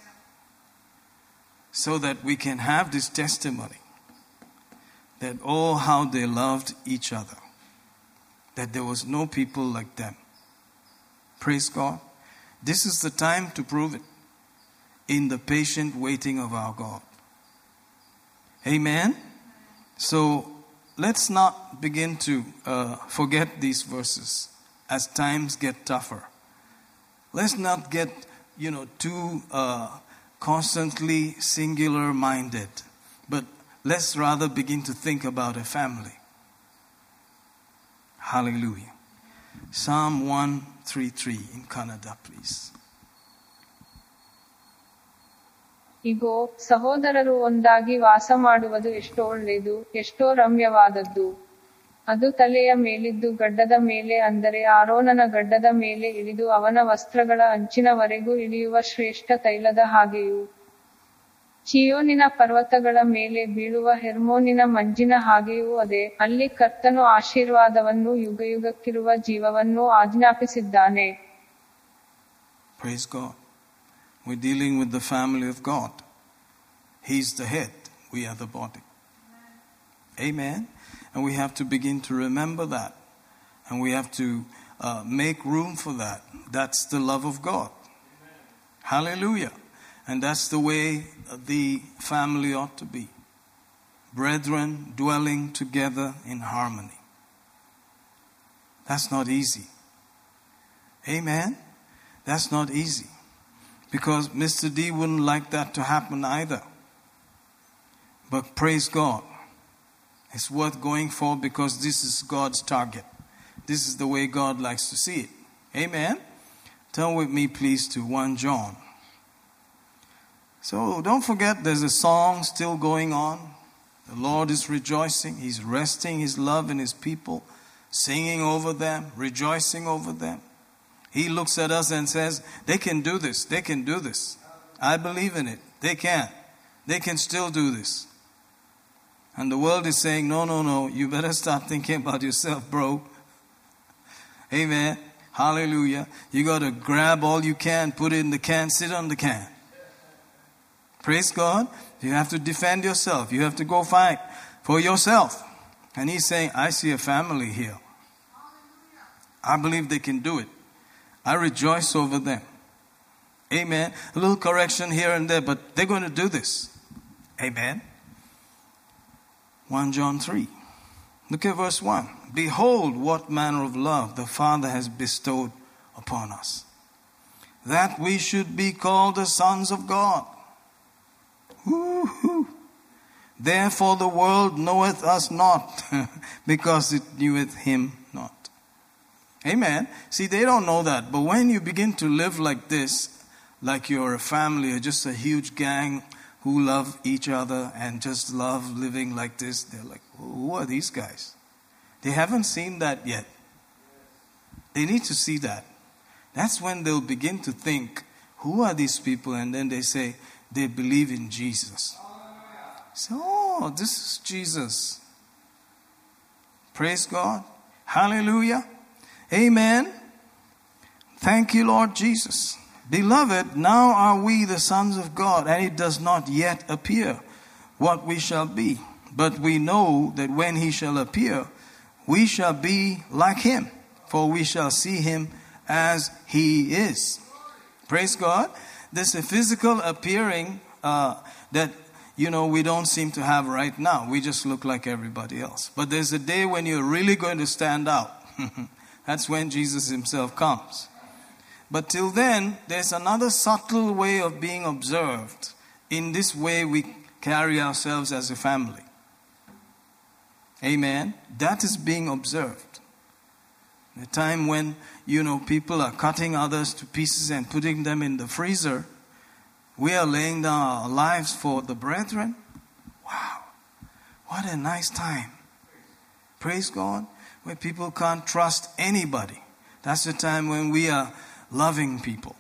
So that we can have this testimony that, oh, how they loved each other, that there was no people like them. Praise God. This is the time to prove it in the patient waiting of our God. Amen? So let's not begin to uh, forget these verses as times get tougher. Let's not get, you know, too uh, constantly singular minded, but let's rather begin to think about a family. Hallelujah. Psalm 133 in Kannada, please. ಇಗೋ, ಸಹೋದರರು ಒಂದಾಗಿ ವಾಸ ಮಾಡುವುದು ಎಷ್ಟೋ ಒಳ್ಳೆಯದು, ಎಷ್ಟೋ ರಮ್ಯವಾದದ್ದು. ಅದು ತಲೆಯ ಮೇಲಿದ್ದು ಗಡ್ಡದ ಮೇಲೆ ಅಂದರೆ ಆರೋನನ ಗಡ್ಡದ ಮೇಲೆ ಇಳಿದು ಅವನ ವಸ್ತ್ರಗಳ ಅಂಚಿನವರೆಗೂ ಇಳಿಯುವ ಶ್ರೇಷ್ಠ ತೈಲದ ಹಾಗೆಯೂ. ಚಿಯೋನಿನ ಪರ್ವತಗಳ ಮೇಲೆ ಬೀಳುವ ಹೆರ್ಮೋನಿನ ಮಂಜಿನ ಹಾಗೆಯೂ ಅದೇ, ಅಲ್ಲಿ ಕರ್ತನು ಆಶೀರ್ವಾದವನ್ನು ಯುಗಯುಗಕ್ಕಿರುವ ಜೀವವನ್ನು ಆಜ್ಞಾಪಿಸಿದ್ದಾನೆ. We're dealing with the family of God. He's the head, we are the body. Amen. And we have to begin to remember that. And we have to uh, make room for that. That's the love of God. Hallelujah. And that's the way the family ought to be. Brethren dwelling together in harmony. That's not easy. Amen. That's not easy. Because Mr. D wouldn't like that to happen either. But praise God. It's worth going for because this is God's target. This is the way God likes to see it. Amen. Turn with me, please, to 1 John. So don't forget there's a song still going on. The Lord is rejoicing. He's resting His love in His people, singing over them, rejoicing over them. He looks at us and says, They can do this. They can do this. I believe in it. They can. They can still do this. And the world is saying, No, no, no. You better stop thinking about yourself, bro. Amen. Hallelujah. You got to grab all you can, put it in the can, sit on the can. Praise God. You have to defend yourself. You have to go fight for yourself. And he's saying, I see a family here. I believe they can do it. I rejoice over them. Amen. A little correction here and there, but they're going to do this. Amen. 1 John 3. Look at verse 1. Behold, what manner of love the Father has bestowed upon us, that we should be called the sons of God. Woo-hoo. Therefore the world knoweth us not, because it kneweth him. Amen. See, they don't know that. But when you begin to live like this, like you're a family or just a huge gang who love each other and just love living like this, they're like, who are these guys? They haven't seen that yet. They need to see that. That's when they'll begin to think, who are these people? And then they say, they believe in Jesus. So, oh, this is Jesus. Praise God. Hallelujah. Amen. Thank you, Lord Jesus. Beloved, now are we the sons of God, and it does not yet appear what we shall be. But we know that when he shall appear, we shall be like him, for we shall see him as he is. Praise God. There's a physical appearing uh, that you know we don't seem to have right now. We just look like everybody else. But there's a day when you're really going to stand out. That's when Jesus himself comes. But till then, there's another subtle way of being observed in this way we carry ourselves as a family. Amen. That is being observed. The time when, you know, people are cutting others to pieces and putting them in the freezer, we are laying down our lives for the brethren. Wow. What a nice time. Praise God. Where people can't trust anybody. That's the time when we are loving people.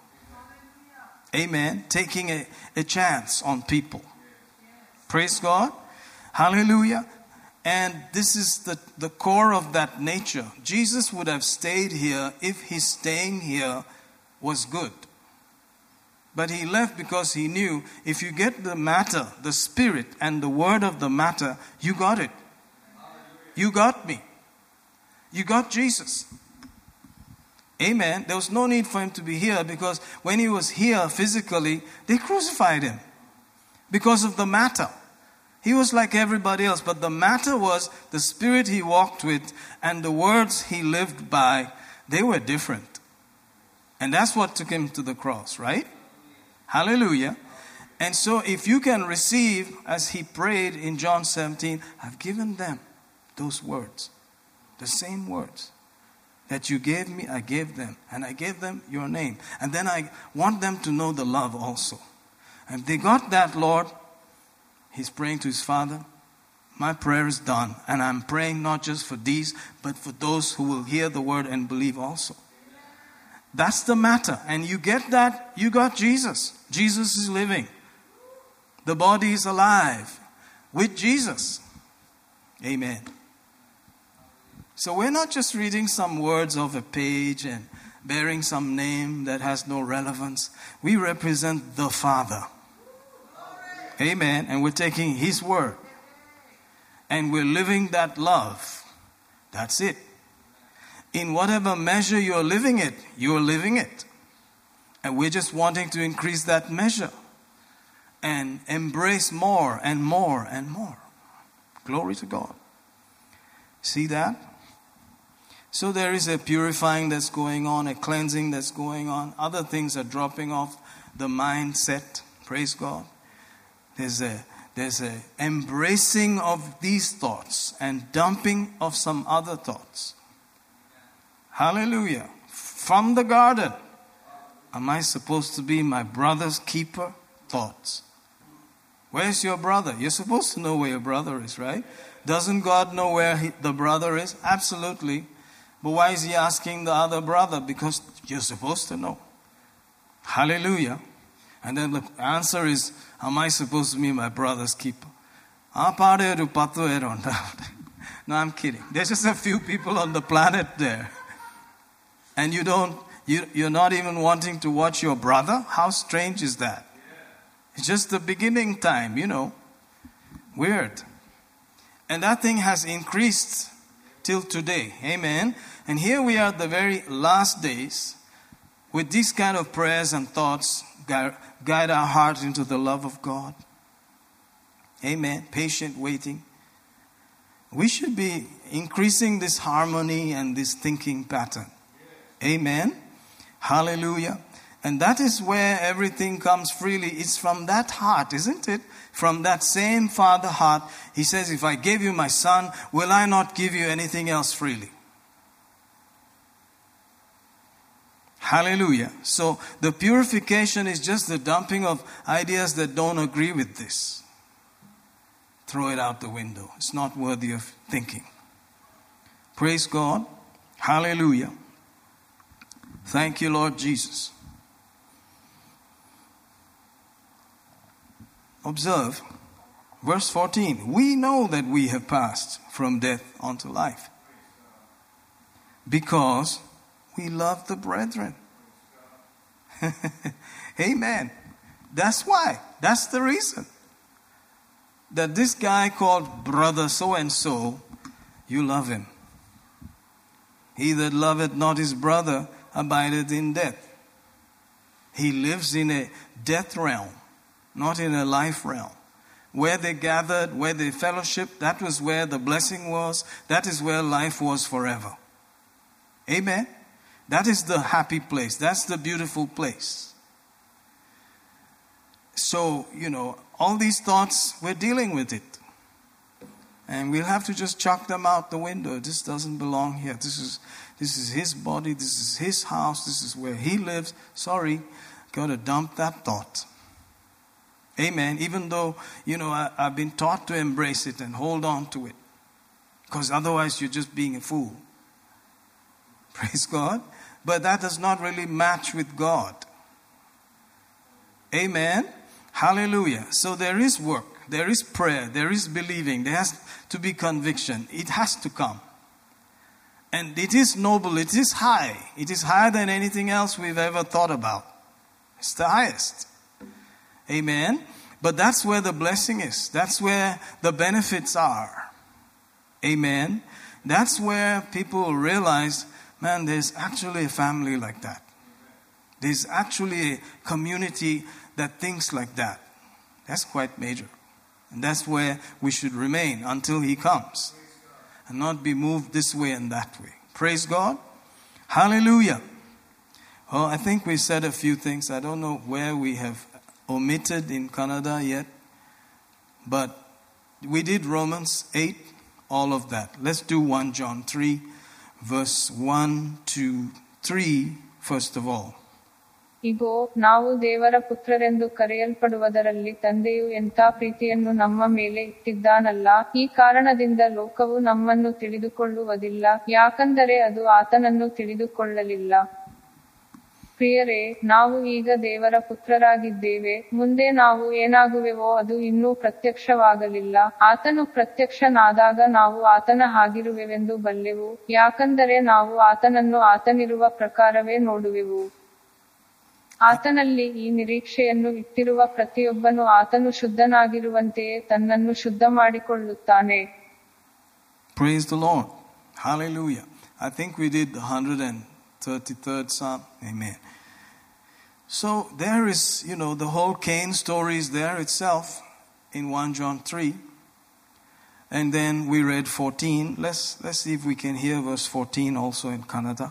Amen. Taking a, a chance on people. Praise God. Hallelujah. And this is the, the core of that nature. Jesus would have stayed here if his staying here was good. But he left because he knew if you get the matter, the spirit, and the word of the matter, you got it. You got me. You got Jesus. Amen. There was no need for him to be here because when he was here physically, they crucified him because of the matter. He was like everybody else, but the matter was the spirit he walked with and the words he lived by, they were different. And that's what took him to the cross, right? Hallelujah. And so if you can receive, as he prayed in John 17, I've given them those words, the same words that you gave me, I gave them. And I gave them your name. And then I want them to know the love also. And they got that, Lord, He's praying to his father. My prayer is done. And I'm praying not just for these, but for those who will hear the word and believe also. That's the matter. And you get that, you got Jesus. Jesus is living. The body is alive with Jesus. Amen. So we're not just reading some words of a page and bearing some name that has no relevance. We represent the Father. Amen. And we're taking His word. And we're living that love. That's it. In whatever measure you're living it, you're living it. And we're just wanting to increase that measure and embrace more and more and more. Glory to God. See that? So there is a purifying that's going on, a cleansing that's going on. Other things are dropping off the mindset. Praise God. There's a there's a embracing of these thoughts and dumping of some other thoughts. Hallelujah. From the garden. Am I supposed to be my brother's keeper? Thoughts. Where's your brother? You're supposed to know where your brother is, right? Doesn't God know where he, the brother is? Absolutely. But why is he asking the other brother? Because you're supposed to know. Hallelujah. And then the answer is, Am I supposed to be my brother's keeper? no, I'm kidding. There's just a few people on the planet there. And you don't, you, you're not even wanting to watch your brother? How strange is that? It's just the beginning time, you know. Weird. And that thing has increased till today. Amen. And here we are at the very last days with these kind of prayers and thoughts guide our hearts into the love of God. Amen. Patient waiting. We should be increasing this harmony and this thinking pattern. Amen. Hallelujah. And that is where everything comes freely. It's from that heart, isn't it? From that same Father heart. He says, If I gave you my son, will I not give you anything else freely? Hallelujah. So the purification is just the dumping of ideas that don't agree with this. Throw it out the window. It's not worthy of thinking. Praise God. Hallelujah. Thank you, Lord Jesus. Observe verse 14. We know that we have passed from death unto life because we love the brethren. Amen. That's why. That's the reason. That this guy called brother so and so, you love him. He that loveth not his brother abideth in death. He lives in a death realm, not in a life realm. Where they gathered, where they fellowship, that was where the blessing was. That is where life was forever. Amen. That is the happy place. That's the beautiful place. So, you know, all these thoughts, we're dealing with it. And we'll have to just chuck them out the window. This doesn't belong here. This is, this is his body. This is his house. This is where he lives. Sorry, got to dump that thought. Amen. Even though, you know, I, I've been taught to embrace it and hold on to it. Because otherwise, you're just being a fool. Praise God. But that does not really match with God. Amen. Hallelujah. So there is work, there is prayer, there is believing, there has to be conviction. It has to come. And it is noble, it is high. It is higher than anything else we've ever thought about. It's the highest. Amen. But that's where the blessing is, that's where the benefits are. Amen. That's where people realize man, there's actually a family like that. There's actually a community that thinks like that. That's quite major. And that's where we should remain until He comes and not be moved this way and that way. Praise God. Hallelujah. Well, I think we said a few things. I don't know where we have omitted in Kannada yet, but we did Romans 8, all of that. Let's do 1 John 3, verse 1 to 3, first of all. ಇಗೋ ನಾವು ದೇವರ ಪುತ್ರರೆಂದು ಕರೆಯಲ್ಪಡುವುದರಲ್ಲಿ ತಂದೆಯು ಎಂಥ ಪ್ರೀತಿಯನ್ನು ನಮ್ಮ ಮೇಲೆ ಇಟ್ಟಿದ್ದಾನಲ್ಲ? ಈ ಕಾರಣದಿಂದ ಲೋಕವು ನಮ್ಮನ್ನು ತಿಳಿದುಕೊಳ್ಳುವುದಿಲ್ಲ. ಯಾಕಂದರೆ ಅದು ಆತನನ್ನು ತಿಳಿದುಕೊಳ್ಳಲಿಲ್ಲ. ಪ್ರಿಯರೇ, ನಾವು ಈಗ ದೇವರ ಪುತ್ರರಾಗಿದ್ದೇವೆ ಮುಂದೆ ನಾವು ಏನಾಗುವೆವೋ ಅದು ಇನ್ನೂ ಪ್ರತ್ಯಕ್ಷವಾಗಲಿಲ್ಲ ಆತನು ಪ್ರತ್ಯಕ್ಷನಾದಾಗ ನಾವು ಆತನ ಹಾಗಿರುವೆವೆಂದು ಬಲ್ಲೆವು ಯಾಕಂದರೆ ನಾವು ಆತನನ್ನು ಆತನಿರುವ ಪ್ರಕಾರವೇ ನೋಡುವೆವು ಆತನಲ್ಲಿ ಈ ನಿರೀಕ್ಷೆಯನ್ನು ಇಟ್ಟಿರುವ ಪ್ರತಿಯೊಬ್ಬನು ಆತನು ಶುದ್ಧನಾಗಿರುವಂತೆಯೇ ತನ್ನನ್ನು ಶುದ್ಧ ಮಾಡಿಕೊಳ್ಳುತ್ತಾನೆ Praise the Lord. Hallelujah. I think we did the 133rd Psalm. Amen. So there is, you know, the whole Cain story is there itself in 1 John 3. And then we read 14. Let's, let's see if we can hear verse 14 also in Kannada.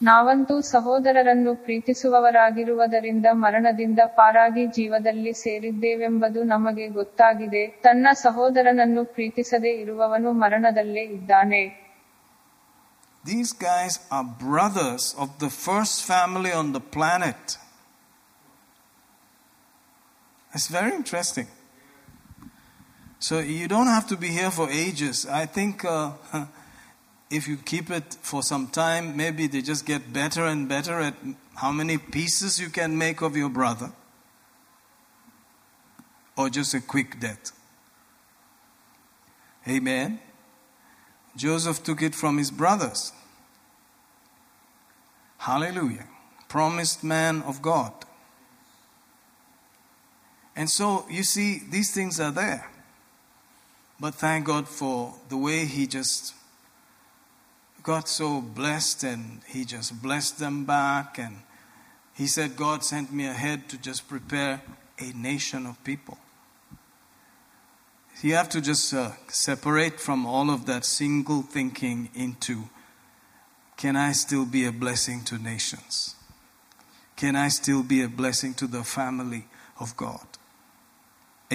ನಾವಂತೂ ಸಹೋದರರನ್ನು ಪ್ರೀತಿಸುವವರಾಗಿರುವುದರಿಂದ ಮರಣದಿಂದ ಪಾರಾಗಿ ಜೀವದಲ್ಲಿ ಸೇರಿದ್ದೇವೆಂಬುದು ನಮಗೆ ಗೊತ್ತಾಗಿದೆ ತನ್ನ ಸಹೋದರನನ್ನು ಪ್ರೀತಿಸದೆ ಇರುವವನು ಮರಣದಲ್ಲೇ ಇದ್ದಾನೆ These guys are brothers of the first family on the planet. It's very interesting. So you don't have to be here for ages. I think uh, if you keep it for some time, maybe they just get better and better at how many pieces you can make of your brother, or just a quick death. Amen. Joseph took it from his brothers. Hallelujah. Promised man of God. And so, you see, these things are there. But thank God for the way he just got so blessed and he just blessed them back. And he said, God sent me ahead to just prepare a nation of people. You have to just uh, separate from all of that single thinking into can I still be a blessing to nations? Can I still be a blessing to the family of God?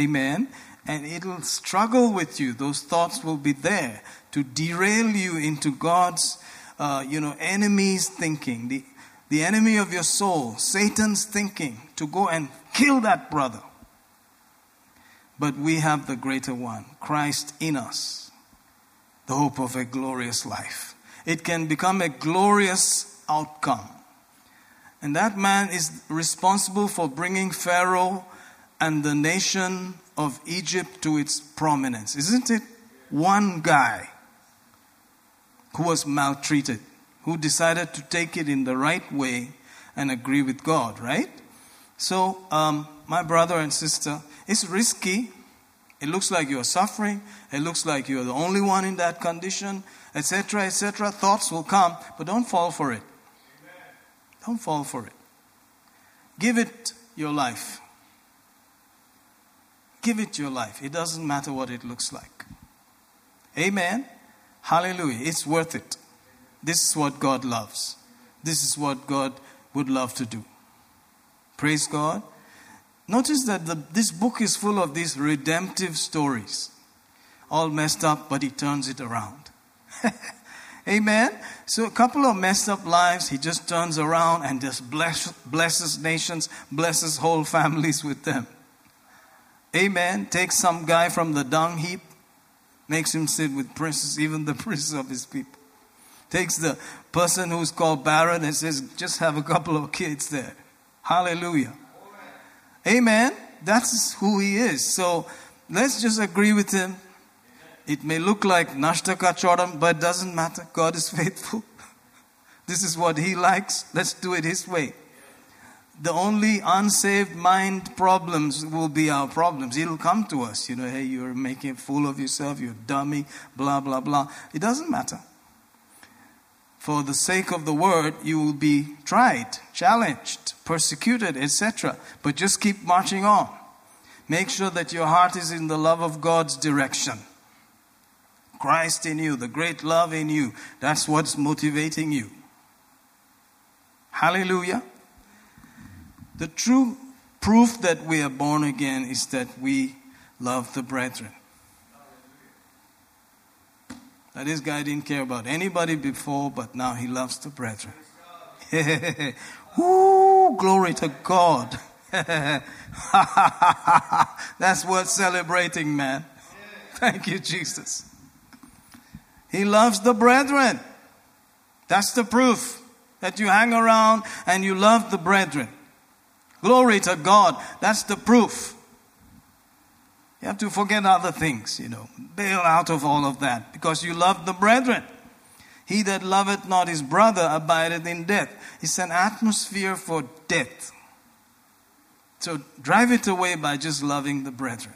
Amen. And it'll struggle with you. Those thoughts will be there to derail you into God's, uh, you know, enemy's thinking, the, the enemy of your soul, Satan's thinking, to go and kill that brother. But we have the greater one, Christ in us, the hope of a glorious life. It can become a glorious outcome. And that man is responsible for bringing Pharaoh and the nation of Egypt to its prominence. Isn't it? One guy who was maltreated, who decided to take it in the right way and agree with God, right? So, um, my brother and sister, it's risky. It looks like you're suffering. It looks like you're the only one in that condition, etc., etc. Thoughts will come, but don't fall for it. Don't fall for it. Give it your life. Give it your life. It doesn't matter what it looks like. Amen. Hallelujah. It's worth it. This is what God loves. This is what God would love to do. Praise God. Notice that the, this book is full of these redemptive stories. all messed up, but he turns it around. Amen. So a couple of messed up lives, he just turns around and just bless, blesses nations, blesses whole families with them. Amen. Takes some guy from the dung heap, makes him sit with princes, even the princes of his people. Takes the person who's called barren and says, just have a couple of kids there. Hallelujah. Amen. That's who he is. So let's just agree with him. It may look like Nashtaka Chodam, but it doesn't matter. God is faithful. this is what he likes. Let's do it his way. The only unsaved mind problems will be our problems. It'll come to us. You know, hey, you're making a fool of yourself, you're dummy, blah, blah, blah. It doesn't matter. For the sake of the word, you will be tried, challenged, persecuted, etc. But just keep marching on. Make sure that your heart is in the love of God's direction. Christ in you, the great love in you. That's what's motivating you. Hallelujah. The true proof that we are born again is that we love the brethren. Now, this guy didn't care about anybody before, but now he loves the brethren. Ooh, glory to God. That's worth celebrating, man. Thank you, Jesus. He loves the brethren. That's the proof that you hang around and you love the brethren. Glory to God. That's the proof. You have to forget other things, you know. Bail out of all of that because you love the brethren. He that loveth not his brother abideth in death. It's an atmosphere for death. So drive it away by just loving the brethren.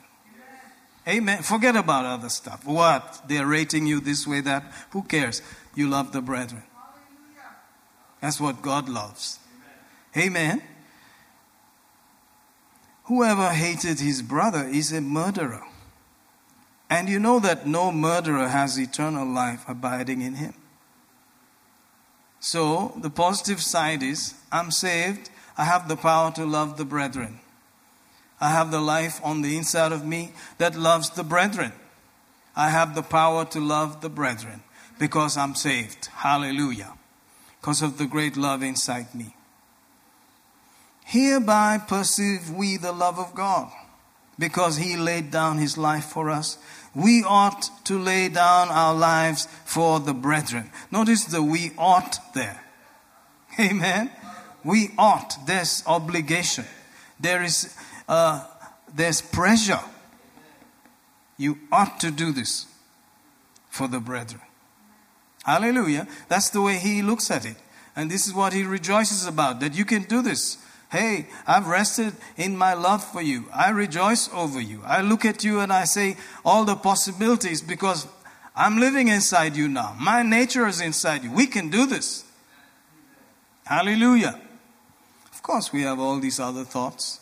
Amen. Forget about other stuff. What? They're rating you this way, that. Who cares? You love the brethren. That's what God loves. Amen. Whoever hated his brother is a murderer. And you know that no murderer has eternal life abiding in him. So the positive side is I'm saved, I have the power to love the brethren. I have the life on the inside of me that loves the brethren. I have the power to love the brethren because I'm saved. Hallelujah. Because of the great love inside me. Hereby perceive we the love of God because he laid down his life for us. We ought to lay down our lives for the brethren. Notice the we ought there. Amen. We ought. There's obligation. There is uh, there's pressure. You ought to do this for the brethren. Hallelujah. That's the way he looks at it. And this is what he rejoices about that you can do this. Hey, I've rested in my love for you. I rejoice over you. I look at you and I say all the possibilities because I'm living inside you now. My nature is inside you. We can do this. Hallelujah. Of course, we have all these other thoughts.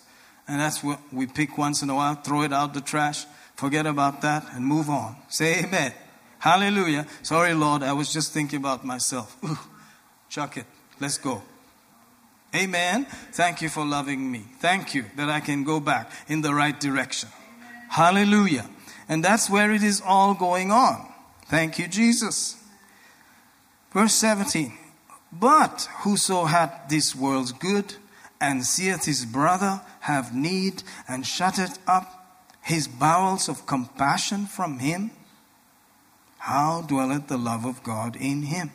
And that's what we pick once in a while, throw it out the trash, forget about that, and move on. Say amen. Hallelujah. Sorry, Lord, I was just thinking about myself. Ooh, chuck it. Let's go. Amen. Thank you for loving me. Thank you that I can go back in the right direction. Hallelujah. And that's where it is all going on. Thank you, Jesus. Verse 17. But whoso hath this world's good and seeth his brother have need and shutteth up his bowels of compassion from him, how dwelleth the love of God in him?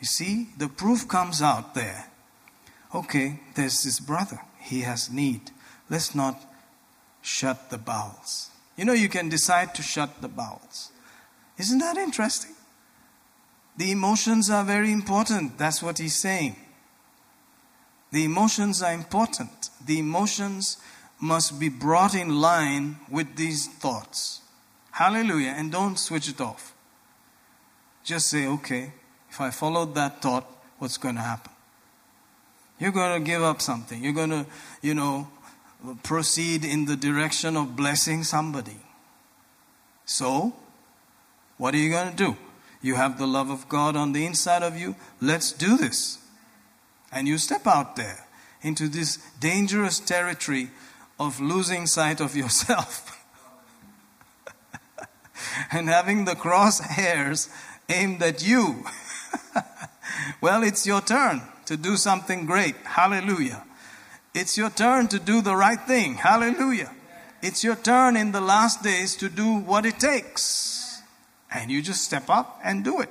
You see, the proof comes out there. Okay, there's this brother. He has need. Let's not shut the bowels. You know, you can decide to shut the bowels. Isn't that interesting? The emotions are very important. That's what he's saying. The emotions are important. The emotions must be brought in line with these thoughts. Hallelujah. And don't switch it off. Just say, okay, if I followed that thought, what's going to happen? You're going to give up something. You're going to, you know, proceed in the direction of blessing somebody. So, what are you going to do? You have the love of God on the inside of you. Let's do this and you step out there into this dangerous territory of losing sight of yourself. and having the crosshairs aimed at you. well, it's your turn to do something great. Hallelujah. It's your turn to do the right thing. Hallelujah. It's your turn in the last days to do what it takes. And you just step up and do it.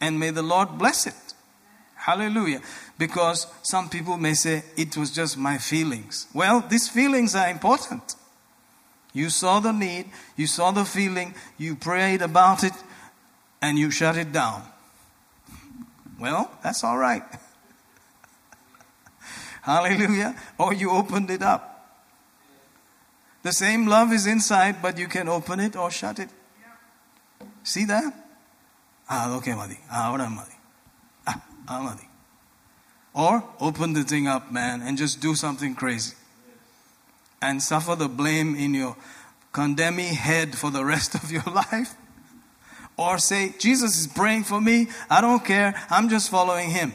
And may the Lord bless it. Hallelujah. Because some people may say, it was just my feelings. Well, these feelings are important. You saw the need, you saw the feeling, you prayed about it, and you shut it down. Well, that's all right. Hallelujah. Or you opened it up. The same love is inside, but you can open it or shut it. See that? Ah, okay, Madi. Ah, ahora Madi. Ah, ah, Madi. Or open the thing up, man, and just do something crazy. And suffer the blame in your condemning head for the rest of your life. Or say, Jesus is praying for me. I don't care. I'm just following him.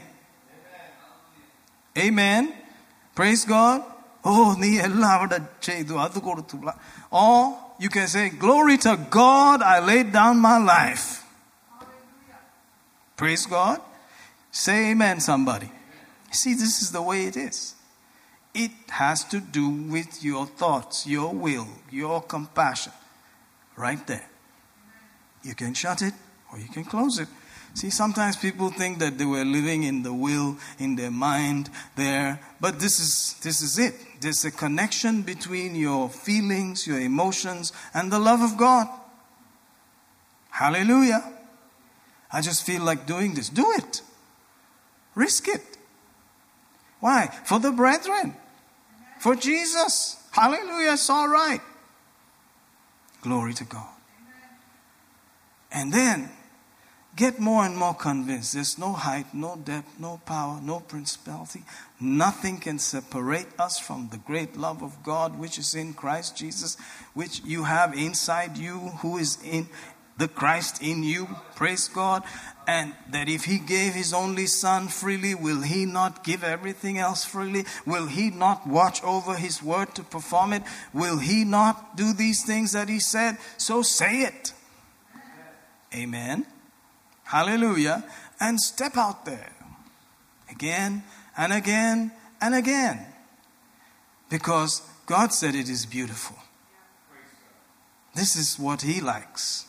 Amen. Praise God. Oh, നീ എല്ലാം അവിടെ ചെയ്തു അത് കൊടുത്തു Or you can say, Glory to God, I laid down my life. Praise God. Say amen, somebody. See, this is the way it is. It has to do with your thoughts, your will, your compassion. Right there. You can shut it or you can close it. See, sometimes people think that they were living in the will, in their mind there, but this is, this is it. There's a connection between your feelings, your emotions, and the love of God. Hallelujah. I just feel like doing this. Do it. Risk it. Why? For the brethren. For Jesus. Hallelujah. It's all right. Glory to God. And then get more and more convinced there's no height, no depth, no power, no principality. Nothing can separate us from the great love of God which is in Christ Jesus, which you have inside you, who is in the Christ in you. Praise God. And that if He gave His only Son freely, will He not give everything else freely? Will He not watch over His word to perform it? Will He not do these things that He said? So say it. Amen. Hallelujah. And step out there again and again and again. Because God said it is beautiful. This is what He likes.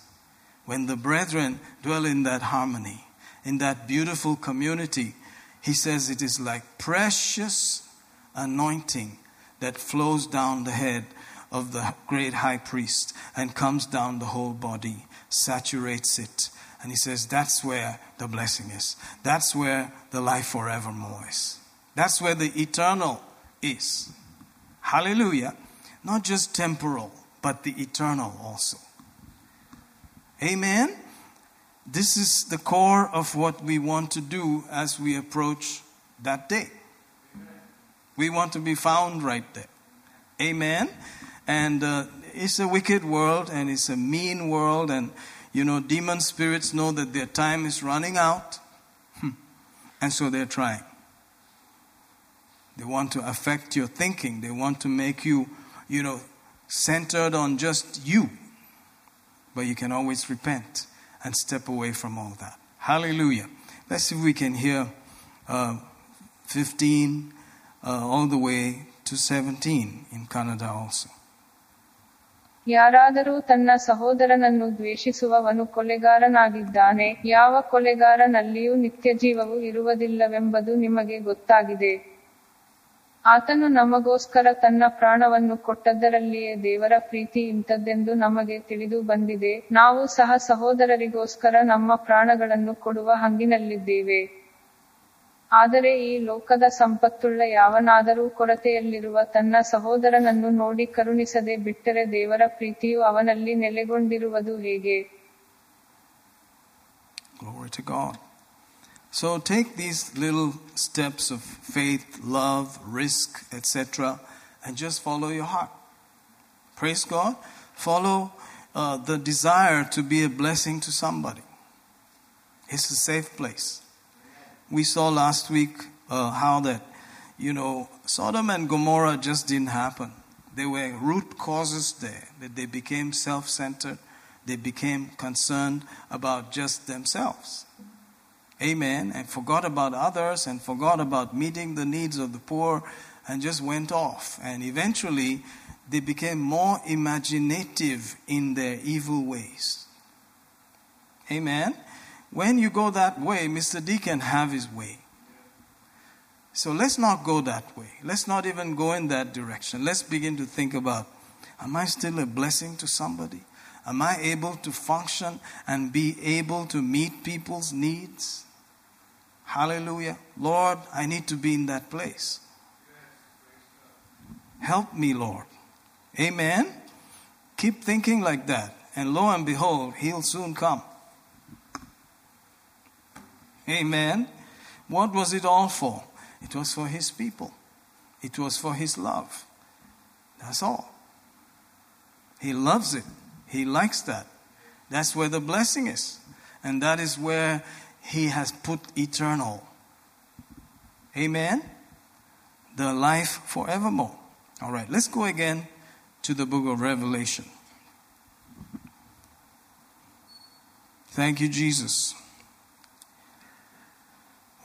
When the brethren dwell in that harmony, in that beautiful community, He says it is like precious anointing that flows down the head of the great high priest and comes down the whole body, saturates it, and he says that's where the blessing is. That's where the life forevermore is. That's where the eternal is. Hallelujah. Not just temporal, but the eternal also. Amen. This is the core of what we want to do as we approach that day. We want to be found right there. Amen. And uh, it's a wicked world and it's a mean world and you know, demon spirits know that their time is running out, hmm. and so they're trying. They want to affect your thinking, they want to make you, you know, centered on just you. But you can always repent and step away from all that. Hallelujah. Let's see if we can hear uh, 15 uh, all the way to 17 in Kannada also. ಯಾರಾದರೂ ತನ್ನ ಸಹೋದರನನ್ನು ದ್ವೇಷಿಸುವವನು ಕೊಲೆಗಾರನಾಗಿದ್ದಾನೆ, ಯಾವ ಕೊಲೆಗಾರನಲ್ಲಿಯೂ ನಿತ್ಯಜೀವವು ಇರುವುದಿಲ್ಲವೆಂಬುದು ನಿಮಗೆ ಗೊತ್ತಾಗಿದೆ. ಆತನು ನಮಗೋಸ್ಕರ ತನ್ನ ಪ್ರಾಣವನ್ನು ಕೊಟ್ಟದ್ದರಲ್ಲಿಯೇ ದೇವರ ಪ್ರೀತಿ ಇಂಥದ್ದೆಂದು ನಮಗೆ ತಿಳಿದು ಬಂದಿದೆ, ನಾವು ಸಹ ಸಹೋದರರಿಗೋಸ್ಕರ ನಮ್ಮ ಪ್ರಾಣಗಳನ್ನು ಕೊಡುವ ಹಂಗಿನಲ್ಲಿದ್ದೇವೆ. ಆದರೆ ಈ ಲೋಕದ ಸಂಪತ್ತುಳ್ಳ ಯಾವನಾದರೂ ಕೊರತೆಯಲ್ಲಿರುವ ತನ್ನ ಸಹೋದರನನ್ನು ನೋಡಿ ಕರುಣಿಸದೆ ಬಿಟ್ಟರೆ ದೇವರ ಪ್ರೀತಿಯು ಅವನಲ್ಲಿ ನೆಲೆಗೊಂಡಿರುವುದು ಹೇಗೆ Glory to God. So take these little steps of faith, love, risk, etc., and just follow your heart. Praise God. Follow uh, the desire to be a blessing to somebody. It's a safe place. We saw last week uh, how that, you know, Sodom and Gomorrah just didn't happen. There were root causes there, that they became self centered, they became concerned about just themselves. Amen. And forgot about others and forgot about meeting the needs of the poor and just went off. And eventually, they became more imaginative in their evil ways. Amen. When you go that way, Mr. D can have his way. So let's not go that way. Let's not even go in that direction. Let's begin to think about Am I still a blessing to somebody? Am I able to function and be able to meet people's needs? Hallelujah. Lord, I need to be in that place. Help me, Lord. Amen. Keep thinking like that. And lo and behold, He'll soon come. Amen. What was it all for? It was for His people, it was for His love. That's all. He loves it, He likes that. That's where the blessing is. And that is where He has put eternal. Amen. The life forevermore. All right, let's go again to the book of Revelation. Thank you, Jesus.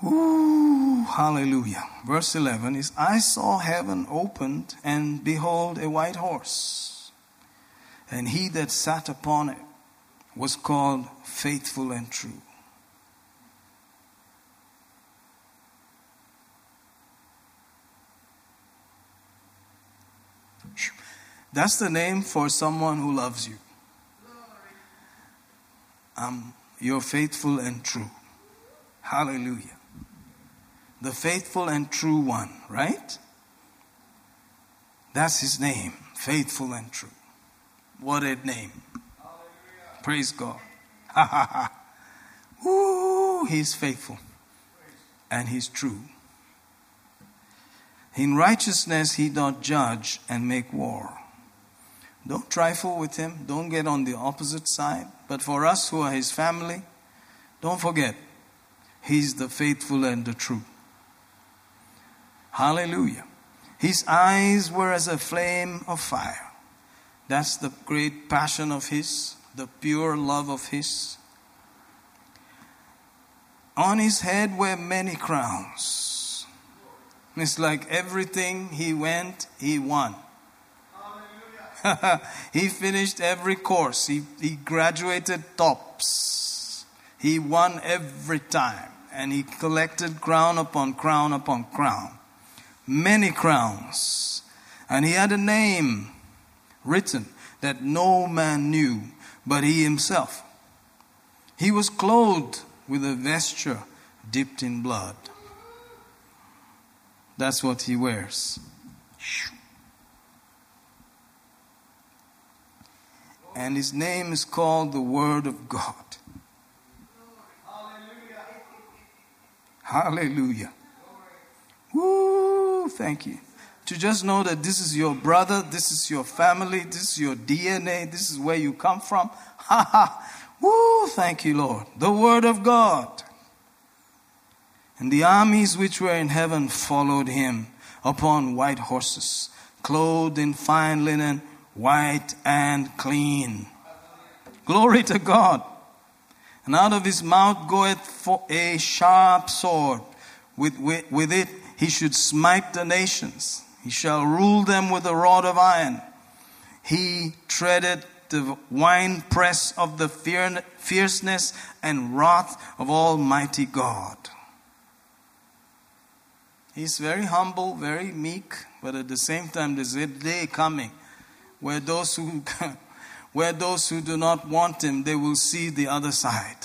Ooh, hallelujah. Verse 11 is I saw heaven opened, and behold, a white horse. And he that sat upon it was called faithful and true. That's the name for someone who loves you. Um, you're faithful and true. Hallelujah. The faithful and true one, right? That's his name, faithful and true. What a name. Hallelujah. Praise God. Ha ha ha. Ooh, he's faithful and he's true. In righteousness he doth judge and make war. Don't trifle with him. Don't get on the opposite side. But for us who are his family, don't forget, he's the faithful and the true. Hallelujah. His eyes were as a flame of fire. That's the great passion of his, the pure love of his. On his head were many crowns. It's like everything he went, he won. he finished every course. He, he graduated tops. He won every time. And he collected crown upon crown upon crown. Many crowns. And he had a name written that no man knew but he himself. He was clothed with a vesture dipped in blood. That's what he wears. and his name is called the Word of God. Hallelujah. Hallelujah. Woo, thank you. To just know that this is your brother, this is your family, this is your DNA, this is where you come from. Ha ha. Woo, thank you, Lord. The Word of God. And the armies which were in heaven followed him upon white horses, clothed in fine linen white and clean. Glory to God. And out of his mouth goeth a sharp sword. With, with, with it he should smite the nations. He shall rule them with a rod of iron. He treaded the winepress of the fierceness and wrath of Almighty God. He's very humble, very meek, but at the same time, there's a day coming where those who where those who do not want him they will see the other side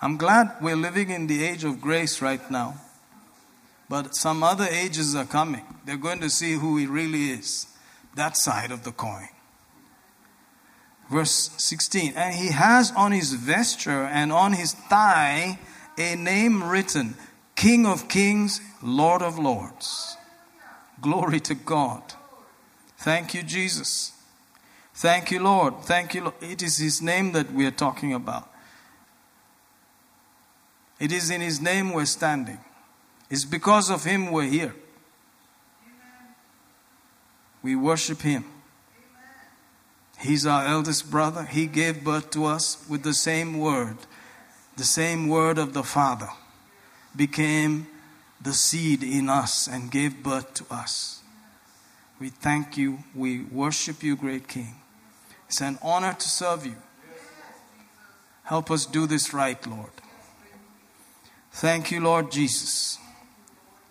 i'm glad we're living in the age of grace right now but some other ages are coming they're going to see who he really is that side of the coin verse 16 and he has on his vesture and on his thigh a name written king of kings lord of lords Glory to God. Thank you, Jesus. Thank you, Lord. Thank you, Lord. It is His name that we are talking about. It is in His name we're standing. It's because of Him we're here. We worship Him. He's our eldest brother. He gave birth to us with the same word. The same word of the Father became the seed in us and gave birth to us. We thank you. We worship you, great King. It's an honor to serve you. Help us do this right, Lord. Thank you, Lord Jesus,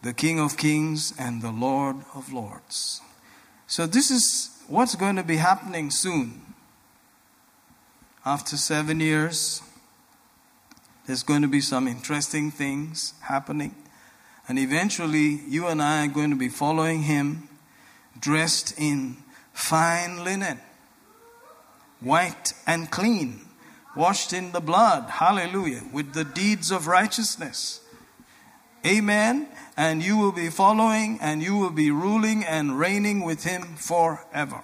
the King of Kings and the Lord of Lords. So, this is what's going to be happening soon. After seven years, there's going to be some interesting things happening. And eventually, you and I are going to be following him dressed in fine linen, white and clean, washed in the blood. Hallelujah. With the deeds of righteousness. Amen. And you will be following and you will be ruling and reigning with him forever.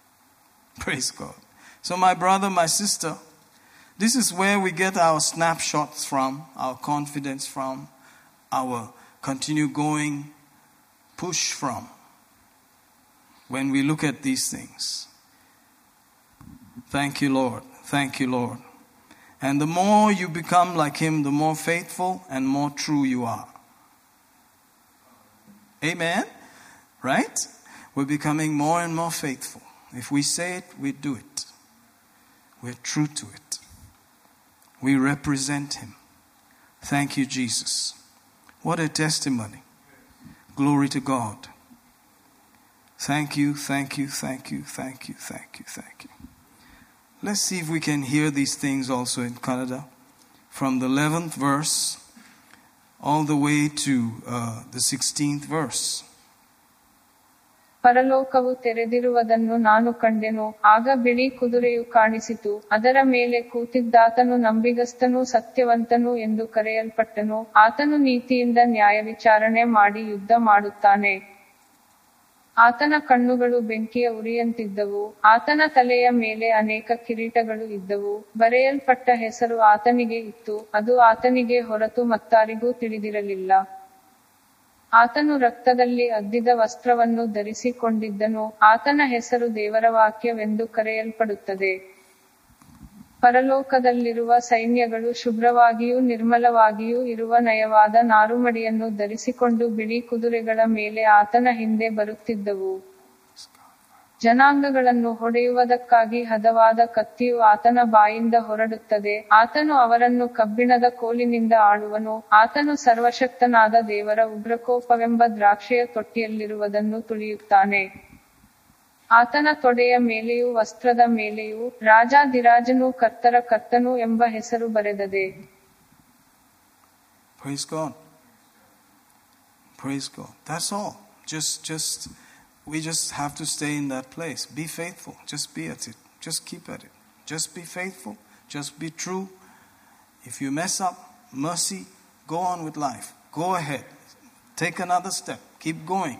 Praise God. So, my brother, my sister, this is where we get our snapshots from, our confidence from, our continue going push from when we look at these things. Thank you, Lord. Thank you, Lord. And the more you become like Him, the more faithful and more true you are. Amen? Right? We're becoming more and more faithful. If we say it, we do it. We're true to it. We represent Him. Thank you, Jesus. What a testimony. Glory to God. Thank you, thank you, thank you, thank you, thank you, thank you. Let's see if we can hear these things also in Kannada. From the 11th verse all the way to uh, the 16th verse. ಪರಲೋಕವು ತೆರೆದಿರುವುದನ್ನು ನಾನು ಕಂಡೆನು ಆಗ ಬಿಳಿ ಕುದುರೆಯು ಕಾಣಿಸಿತು ಅದರ ಮೇಲೆ ಕೂತಿದ್ದಾತನು ನಂಬಿಗಸ್ತನು ಸತ್ಯವಂತನು ಎಂದು ಕರೆಯಲ್ಪಟ್ಟನು ಆತನು ನೀತಿಯಿಂದ ನ್ಯಾಯ ವಿಚಾರಣೆ ಮಾಡಿ ಯುದ್ಧ ಮಾಡುತ್ತಾನೆ ಆತನ ಕಣ್ಣುಗಳು ಬೆಂಕಿಯ ಉರಿಯಂತಿದ್ದವು. ಆತನ ತಲೆಯ ಮೇಲೆ ಅನೇಕ ಕಿರೀಟಗಳು ಇದ್ದವು. ಬರೆಯಲ್ಪಟ್ಟ ಹೆಸರು ಆತನಿಗೆ ಇತ್ತು. ಅದು ಆತನಿಗೆ ಹೊರತು ಮತ್ತಾರಿಗೂ ತಿಳಿದಿರಲಿಲ್ಲ. ಆತನು ರಕ್ತದಲ್ಲಿ ಅದ್ದಿದ ವಸ್ತ್ರವನ್ನು ಧರಿಸಿಕೊಂಡಿದ್ದನು. ಆತನ ಹೆಸರು ದೇವರ ವಾಕ್ಯವೆಂದು ಕರೆಯಲ್ಪಡುತ್ತದೆ. ಪರಲೋಕದಲ್ಲಿರುವ ಸೈನ್ಯಗಳು ಶುಭ್ರವಾಗಿಯೂ ನಿರ್ಮಲವಾಗಿಯೂ ಇರುವ ನಯವಾದ ನಾರುಮಡಿಯನ್ನು ಧರಿಸಿಕೊಂಡು ಬಿಳಿ ಕುದುರೆಗಳ ಮೇಲೆ ಆತನ ಹಿಂದೆ ಬರುತ್ತಿದ್ದವು. ಜನಾಂಗಗಳನ್ನು ಹೊಡೆಯುವುದಕ್ಕಾಗಿ ಹದವಾದ ಕತ್ತಿಯು ಆತನ ಬಾಯಿಂದ ಹೊರಡುತ್ತದೆ. ಆತನು ಅವರನ್ನು ಕಬ್ಬಿಣದ ಕೋಲಿನಿಂದ ಆಳುವನು. ಆತನು ಸರ್ವಶಕ್ತನಾದ ದೇವರ ಉಗ್ರಕೋಪವೆಂಬ ದ್ರಾಕ್ಷೆಯ ತೊಟ್ಟಿಯಲ್ಲಿರುವುದನ್ನು ತುಳಿಯುತ್ತಾನೆ. ಆತನ ತೊಡೆಯ ಮೇಲೆಯೂ ವಸ್ತ್ರದ ಮೇಲೆಯೂ ರಾಜಾದಿರಾಜನು ಕರ್ತರ ಕರ್ತನು ಎಂಬ ಹೆಸರು ಬರೆದದೆ Praise God. That's all. Just, just, we just have to stay in that place. Be faithful. Just be at it. Just keep at it. Just be faithful. Just be true. If you mess up, mercy, go on with life. Go ahead. Take another step. Keep going.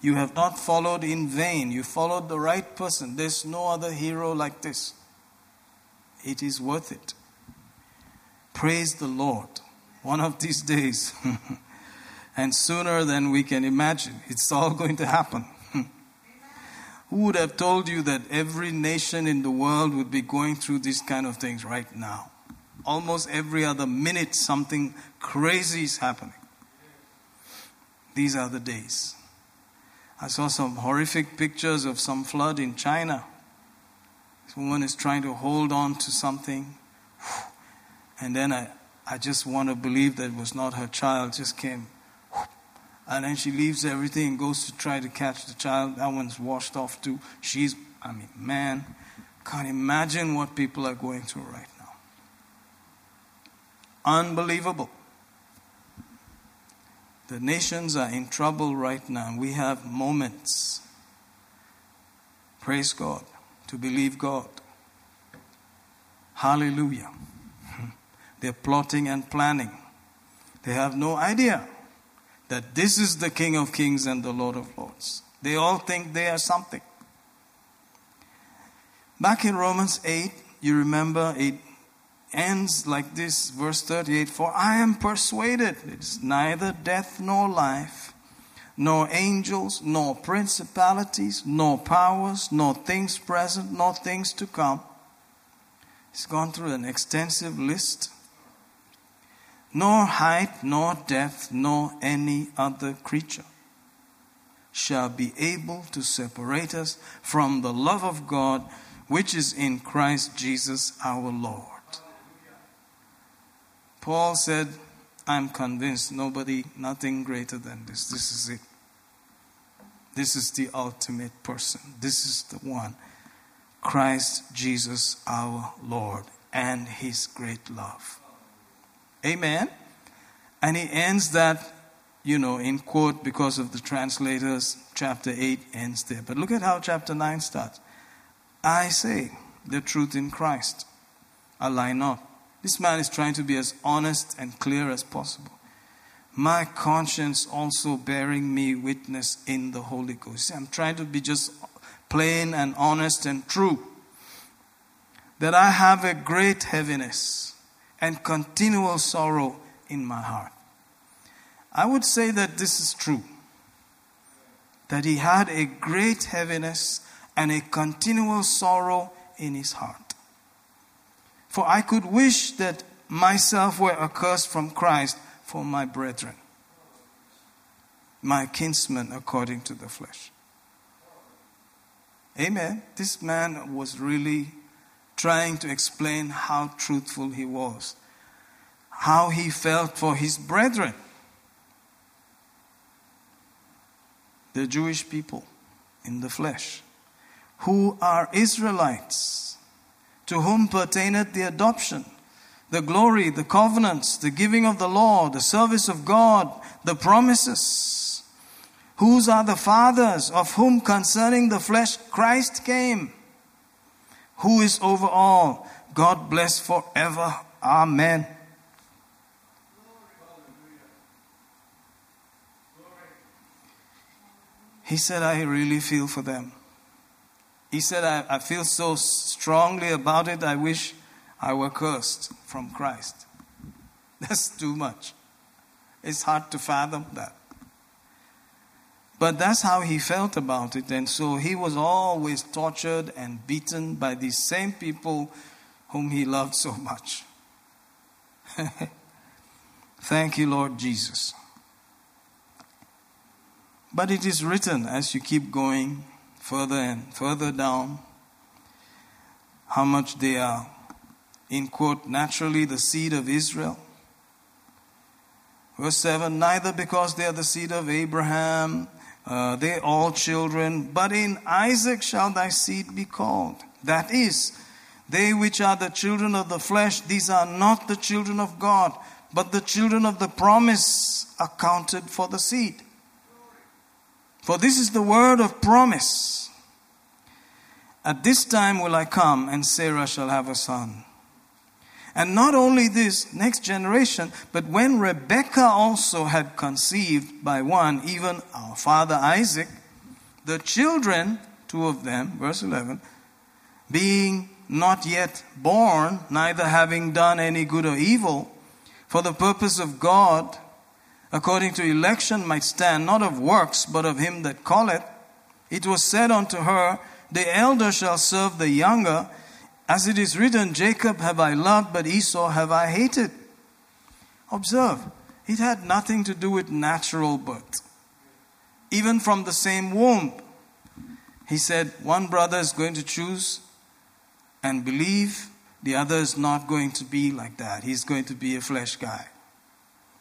You have not followed in vain. You followed the right person. There's no other hero like this. It is worth it. Praise the Lord. One of these days, and sooner than we can imagine, it's all going to happen. Who would have told you that every nation in the world would be going through these kind of things right now? Almost every other minute, something crazy is happening. These are the days. I saw some horrific pictures of some flood in China. This woman is trying to hold on to something. And then I, I just want to believe that it was not her child, just came. And then she leaves everything and goes to try to catch the child. That one's washed off too. She's, I mean, man, can't imagine what people are going through right now. Unbelievable. The nations are in trouble right now. We have moments. Praise God. To believe God. Hallelujah. They're plotting and planning. They have no idea that this is the King of Kings and the Lord of Lords. They all think they are something. Back in Romans 8, you remember it ends like this, verse 38 For I am persuaded it's neither death nor life, nor angels, nor principalities, nor powers, nor things present, nor things to come. He's gone through an extensive list. Nor height, nor depth, nor any other creature shall be able to separate us from the love of God which is in Christ Jesus our Lord. Paul said, I'm convinced nobody, nothing greater than this. This is it. This is the ultimate person. This is the one. Christ Jesus our Lord and his great love. Amen. And he ends that, you know, in quote because of the translators. Chapter 8 ends there. But look at how chapter 9 starts. I say the truth in Christ. I lie not. This man is trying to be as honest and clear as possible. My conscience also bearing me witness in the Holy Ghost. See, I'm trying to be just plain and honest and true. That I have a great heaviness and continual sorrow in my heart. I would say that this is true. That he had a great heaviness and a continual sorrow in his heart. For I could wish that myself were accursed from Christ for my brethren, my kinsmen according to the flesh. Amen. This man was really trying to explain how truthful he was, how he felt for his brethren, the Jewish people in the flesh, who are Israelites to whom pertaineth the adoption, the glory, the covenants, the giving of the law, the service of God, the promises. Whose are the fathers, of whom concerning the flesh Christ came, who is over all, God bless forever. Amen. He said, I really feel for them. He said, I, I feel so strongly about it, I wish I were cursed from Christ. That's too much. It's hard to fathom that. But that's how he felt about it. And so he was always tortured and beaten by these same people whom he loved so much. Thank you, Lord Jesus. But it is written as you keep going further and further down, how much they are, in quote, naturally the seed of Israel. Verse 7 Neither because they are the seed of Abraham, uh, they all children, but in Isaac shall thy seed be called. That is, they which are the children of the flesh, these are not the children of God, but the children of the promise accounted for the seed. For this is the word of promise. At this time will I come, and Sarah shall have a son. And not only this next generation, but when Rebekah also had conceived by one, even our father Isaac, the children, two of them, verse 11, being not yet born, neither having done any good or evil, for the purpose of God, according to election might stand, not of works, but of him that calleth, it was said unto her, The elder shall serve the younger. As it is written, Jacob have I loved, but Esau have I hated. Observe, it had nothing to do with natural birth. Even from the same womb, he said, One brother is going to choose and believe, the other is not going to be like that. He's going to be a flesh guy.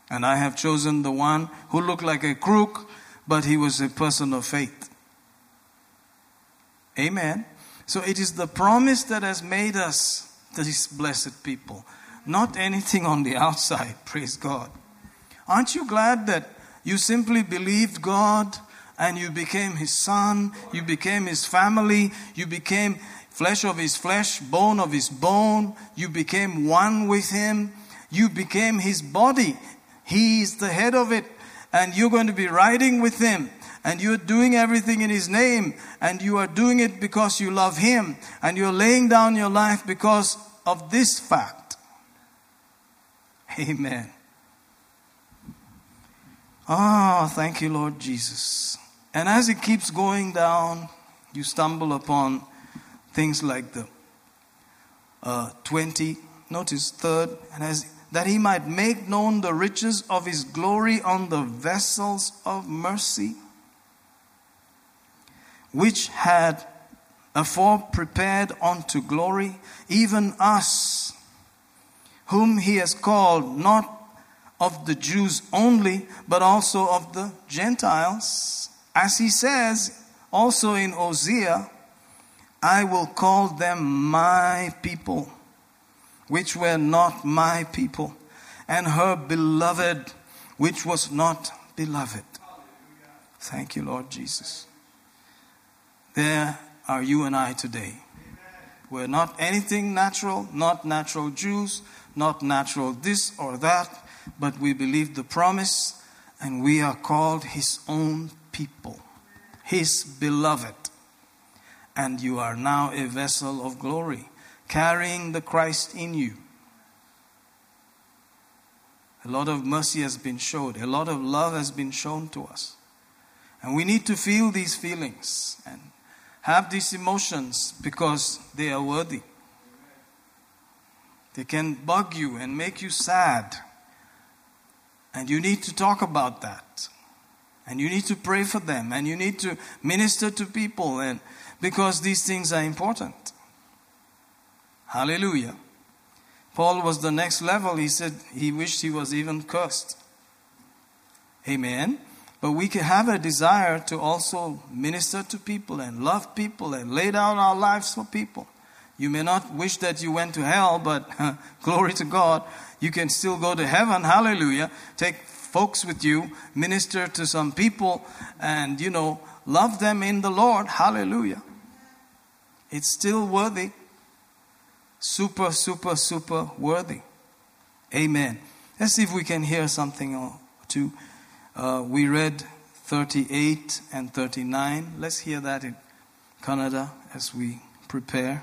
And I have chosen the one who looked like a crook, but he was a person of faith. Amen. So it is the promise that has made us these blessed people, not anything on the outside. Praise God. Aren't you glad that you simply believed God and you became his son, you became his family, you became flesh of his flesh, bone of his bone, you became one with him, you became his body. He is the head of it, and you're going to be riding with Him. And you're doing everything in His name, and you are doing it because you love Him, and you're laying down your life because of this fact. Amen. Oh, thank you, Lord Jesus. And as it keeps going down, you stumble upon things like the uh, 20, notice third, and as that he might make known the riches of his glory on the vessels of mercy, which had afore prepared unto glory, even us, whom he has called not of the Jews only, but also of the Gentiles. As he says also in Hosea, I will call them my people, which were not my people, and her beloved, which was not beloved. Thank you, Lord Jesus. There are you and I today. We're not anything natural, not natural Jews, not natural this or that, but we believe the promise and we are called His own people, His beloved. And you are now a vessel of glory, carrying the Christ in you. A lot of mercy has been showed, a lot of love has been shown to us. And we need to feel these feelings and have these emotions because they are worthy. They can bug you and make you sad. And you need to talk about that. And you need to pray for them. And you need to minister to people. And because these things are important. Hallelujah. Paul was the next level. He said he wished he was even cursed. Amen. But we can have a desire to also minister to people and love people and lay down our lives for people. You may not wish that you went to hell, but glory to God, you can still go to heaven. Hallelujah. Take folks with you, minister to some people, and, you know, love them in the Lord. Hallelujah. It's still worthy Super, super, super worthy. Amen. Let's see if we can hear something or two. Uh, we read 38 and 39. Let's hear that in Kannada as we prepare.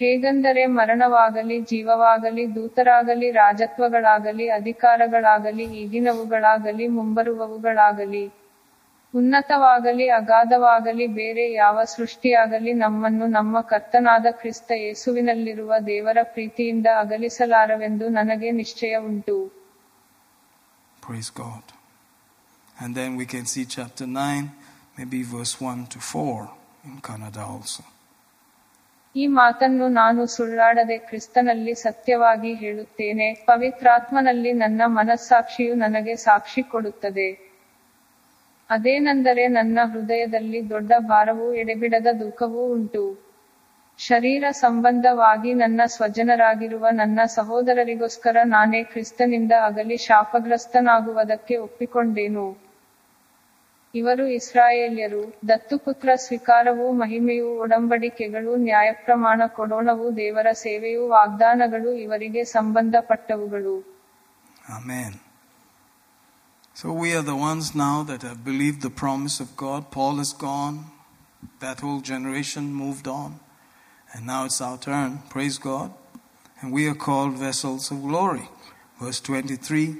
ಹೇಗೆಂದರೆ ಮರಣವಾಗಲಿ ಜೀವವಾಗಲಿ ದೂತರಾಗಲಿ ರಾಜತ್ವಗಳಾಗಲಿ ಅಧಿಕಾರಗಳಾಗಲಿ ಈಗಿನವುಗಳಾಗಲಿ ಮುಂಬರುವವುಗಳಾಗಲಿ ಉನ್ನತವಾಗಲಿ ಅಗಾಧವಾಗಲಿ ಬೇರೆ ಯಾವ ಸೃಷ್ಟಿಯಾಗಲಿ ನಮ್ಮನ್ನು ನಮ್ಮ ಕರ್ತನಾದ ಕ್ರಿಸ್ತ ಯೇಸುವಿನಲ್ಲಿರುವ ದೇವರ ಪ್ರೀತಿಯಿಂದ ಅಗಲಿಸಲಾರವೆಂದು ನನಗೆ ನಿಶ್ಚಯ ಉಂಟು Praise God. And then we can see chapter 9, maybe verse 1 to 4 in Kannada also. ಈ ಮಾತನ್ನು ನಾನು ಸುಳ್ಳಾಡದೆ ಕ್ರಿಸ್ತನಲ್ಲಿ ಸತ್ಯವಾಗಿ ಹೇಳುತ್ತೇನೆ ಪವಿತ್ರಾತ್ಮನಲ್ಲಿ ನನ್ನ ಮನಸ್ಸಾಕ್ಷಿಯು ನನಗೆ ಸಾಕ್ಷಿ ಕೊಡುತ್ತದೆ ಅದೇನೆಂದರೆ ನನ್ನ ಹೃದಯದಲ್ಲಿ ದೊಡ್ಡ ಭಾರವೂ ಎಡೆಬಿಡದ ದುಃಖವೂ ಉಂಟು. ಶರೀರ ಸಂಬಂಧವಾಗಿ ನನ್ನ ಸ್ವಜನರಾಗಿರುವ ನನ್ನ ಸಹೋದರರಿಗೋಸ್ಕರ ನಾನೇ ಕ್ರಿಸ್ತನಿಂದ ಅಗಲಿ ಶಾಪಗ್ರಸ್ತನಾಗುವುದಕ್ಕೆ ಒಪ್ಪಿಕೊಂಡೇನು? ಇವರು ಇಸ್ರಾಯೇಲ್ಯರು ದತ್ತುಪುತ್ರ ಸ್ವೀಕಾರವೂ ಮಹಿಮೆಯೂ ಒಡಂಬಡಿಕೆಗಳು ನ್ಯಾಯಪ್ರಮಾಣ ಕೊಡೋಣವು ದೇವರ ಸೇವೆಯೂ ವಾಗ್ದಾನಗಳು ಇವರಿಗೆ ಸಂಬಂಧಪಟ್ಟವುಗಳು. So we are the ones now that have believed the promise of God. Paul is gone. That whole generation moved on. And now it's our turn. Praise God. And we are called vessels of glory. Verse 23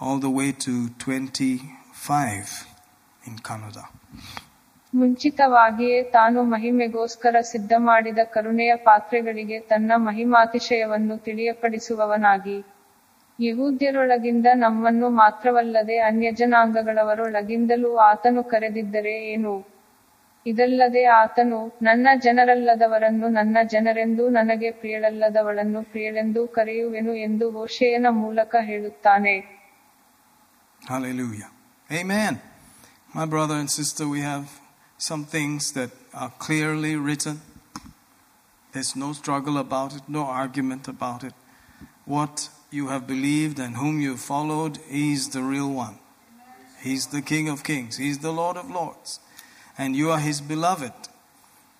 all the way to 25 in Kannada. ಮುಂಚಿತವಾಗಿಯೇ ತಾನು ಮಹಿಮೆಗೋಸ್ಕರ ಸಿದ್ಧ ಮಾಡಿದ ಕರುಣೆಯ ಪಾತ್ರೆಗಳಿಗೆ ತನ್ನ ಮಹಿಮಾತಿಶಯವನ್ನು ತಿಳಿಯಪಡಿಸುವವನಾಗಿ ಯಹೂದ್ಯರೊಳಗಿಂದ ನಮ್ಮನ್ನು ಮಾತ್ರವಲ್ಲದೆ ಅನ್ಯಜನಾಂಗಗಳವರೊಳಗಿಂದಲೂ ಆತನು ಕರೆದಿದ್ದರೆ ಏನು ಇದಲ್ಲದೆ ಆತನು ನನ್ನ ಜನರಲ್ಲದವರನ್ನು ನನ್ನ ಜನರೆಂದೂ ನನಗೆ ಪ್ರಿಯಳಲ್ಲದವಳನ್ನು ಪ್ರಿಯಳೆಂದೂ ಕರೆಯುವೆನು ಎಂದು ಹೋಶೆಯನ ಮೂಲಕ ಹೇಳುತ್ತಾನೆ Hallelujah. Amen. My brother and sister, we have some things that are clearly written. There's no struggle about it, no argument about it. What you have believed and whom you followed, is the real one. He's the King of Kings, He's the Lord of Lords. And you are His beloved.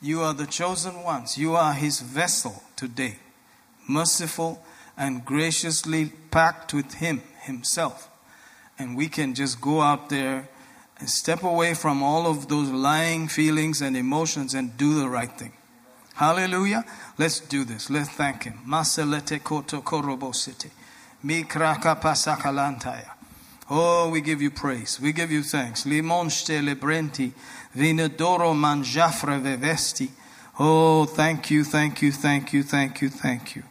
You are the chosen ones. You are His vessel today, merciful and graciously packed with Him Himself. And we can just go out there and step away from all of those lying feelings and emotions and do the right thing. Hallelujah. Let's do this. Let's thank Him. Maselete koto korobosite. Oh, we give you praise. We give you thanks. Limon lebrenti, vinodoro manjafre vevesti. Oh, thank you, thank you, thank you, thank you, thank you.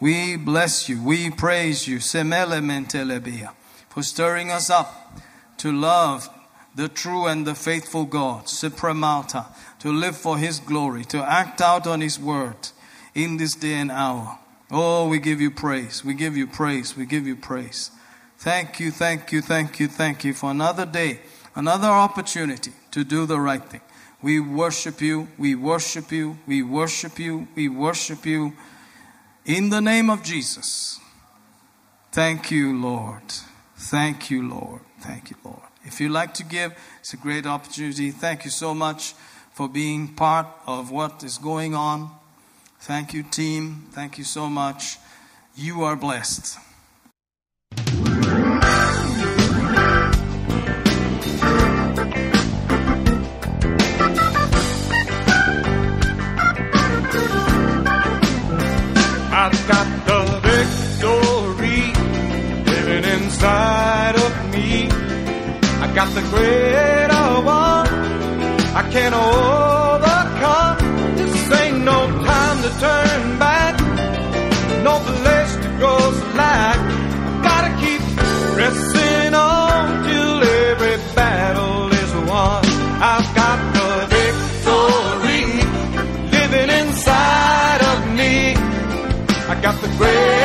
We bless you. We praise you. Semele mentelebia. For stirring us up to love the true and the faithful God. Supramalta. To live for his glory. To act out on his word in this day and hour. Oh, we give you praise. We give you praise. We give you praise. Thank you, thank you, thank you, thank you for another day, another opportunity to do the right thing. We worship you, we worship you, we worship you, we worship you in the name of Jesus. Thank you, Lord. Thank you, Lord. Thank you, Lord. If you'd like to give, it's a great opportunity. Thank you so much for being part of what is going on. Thank you, team. Thank you so much. You are blessed. I've got the victory living inside of me. I got the greater one I can't overcome. To turn back, no place to go slack. I gotta keep pressing on till every battle is won. I've got the victory living inside of me. I got the greater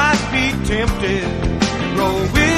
might be tempted. To grow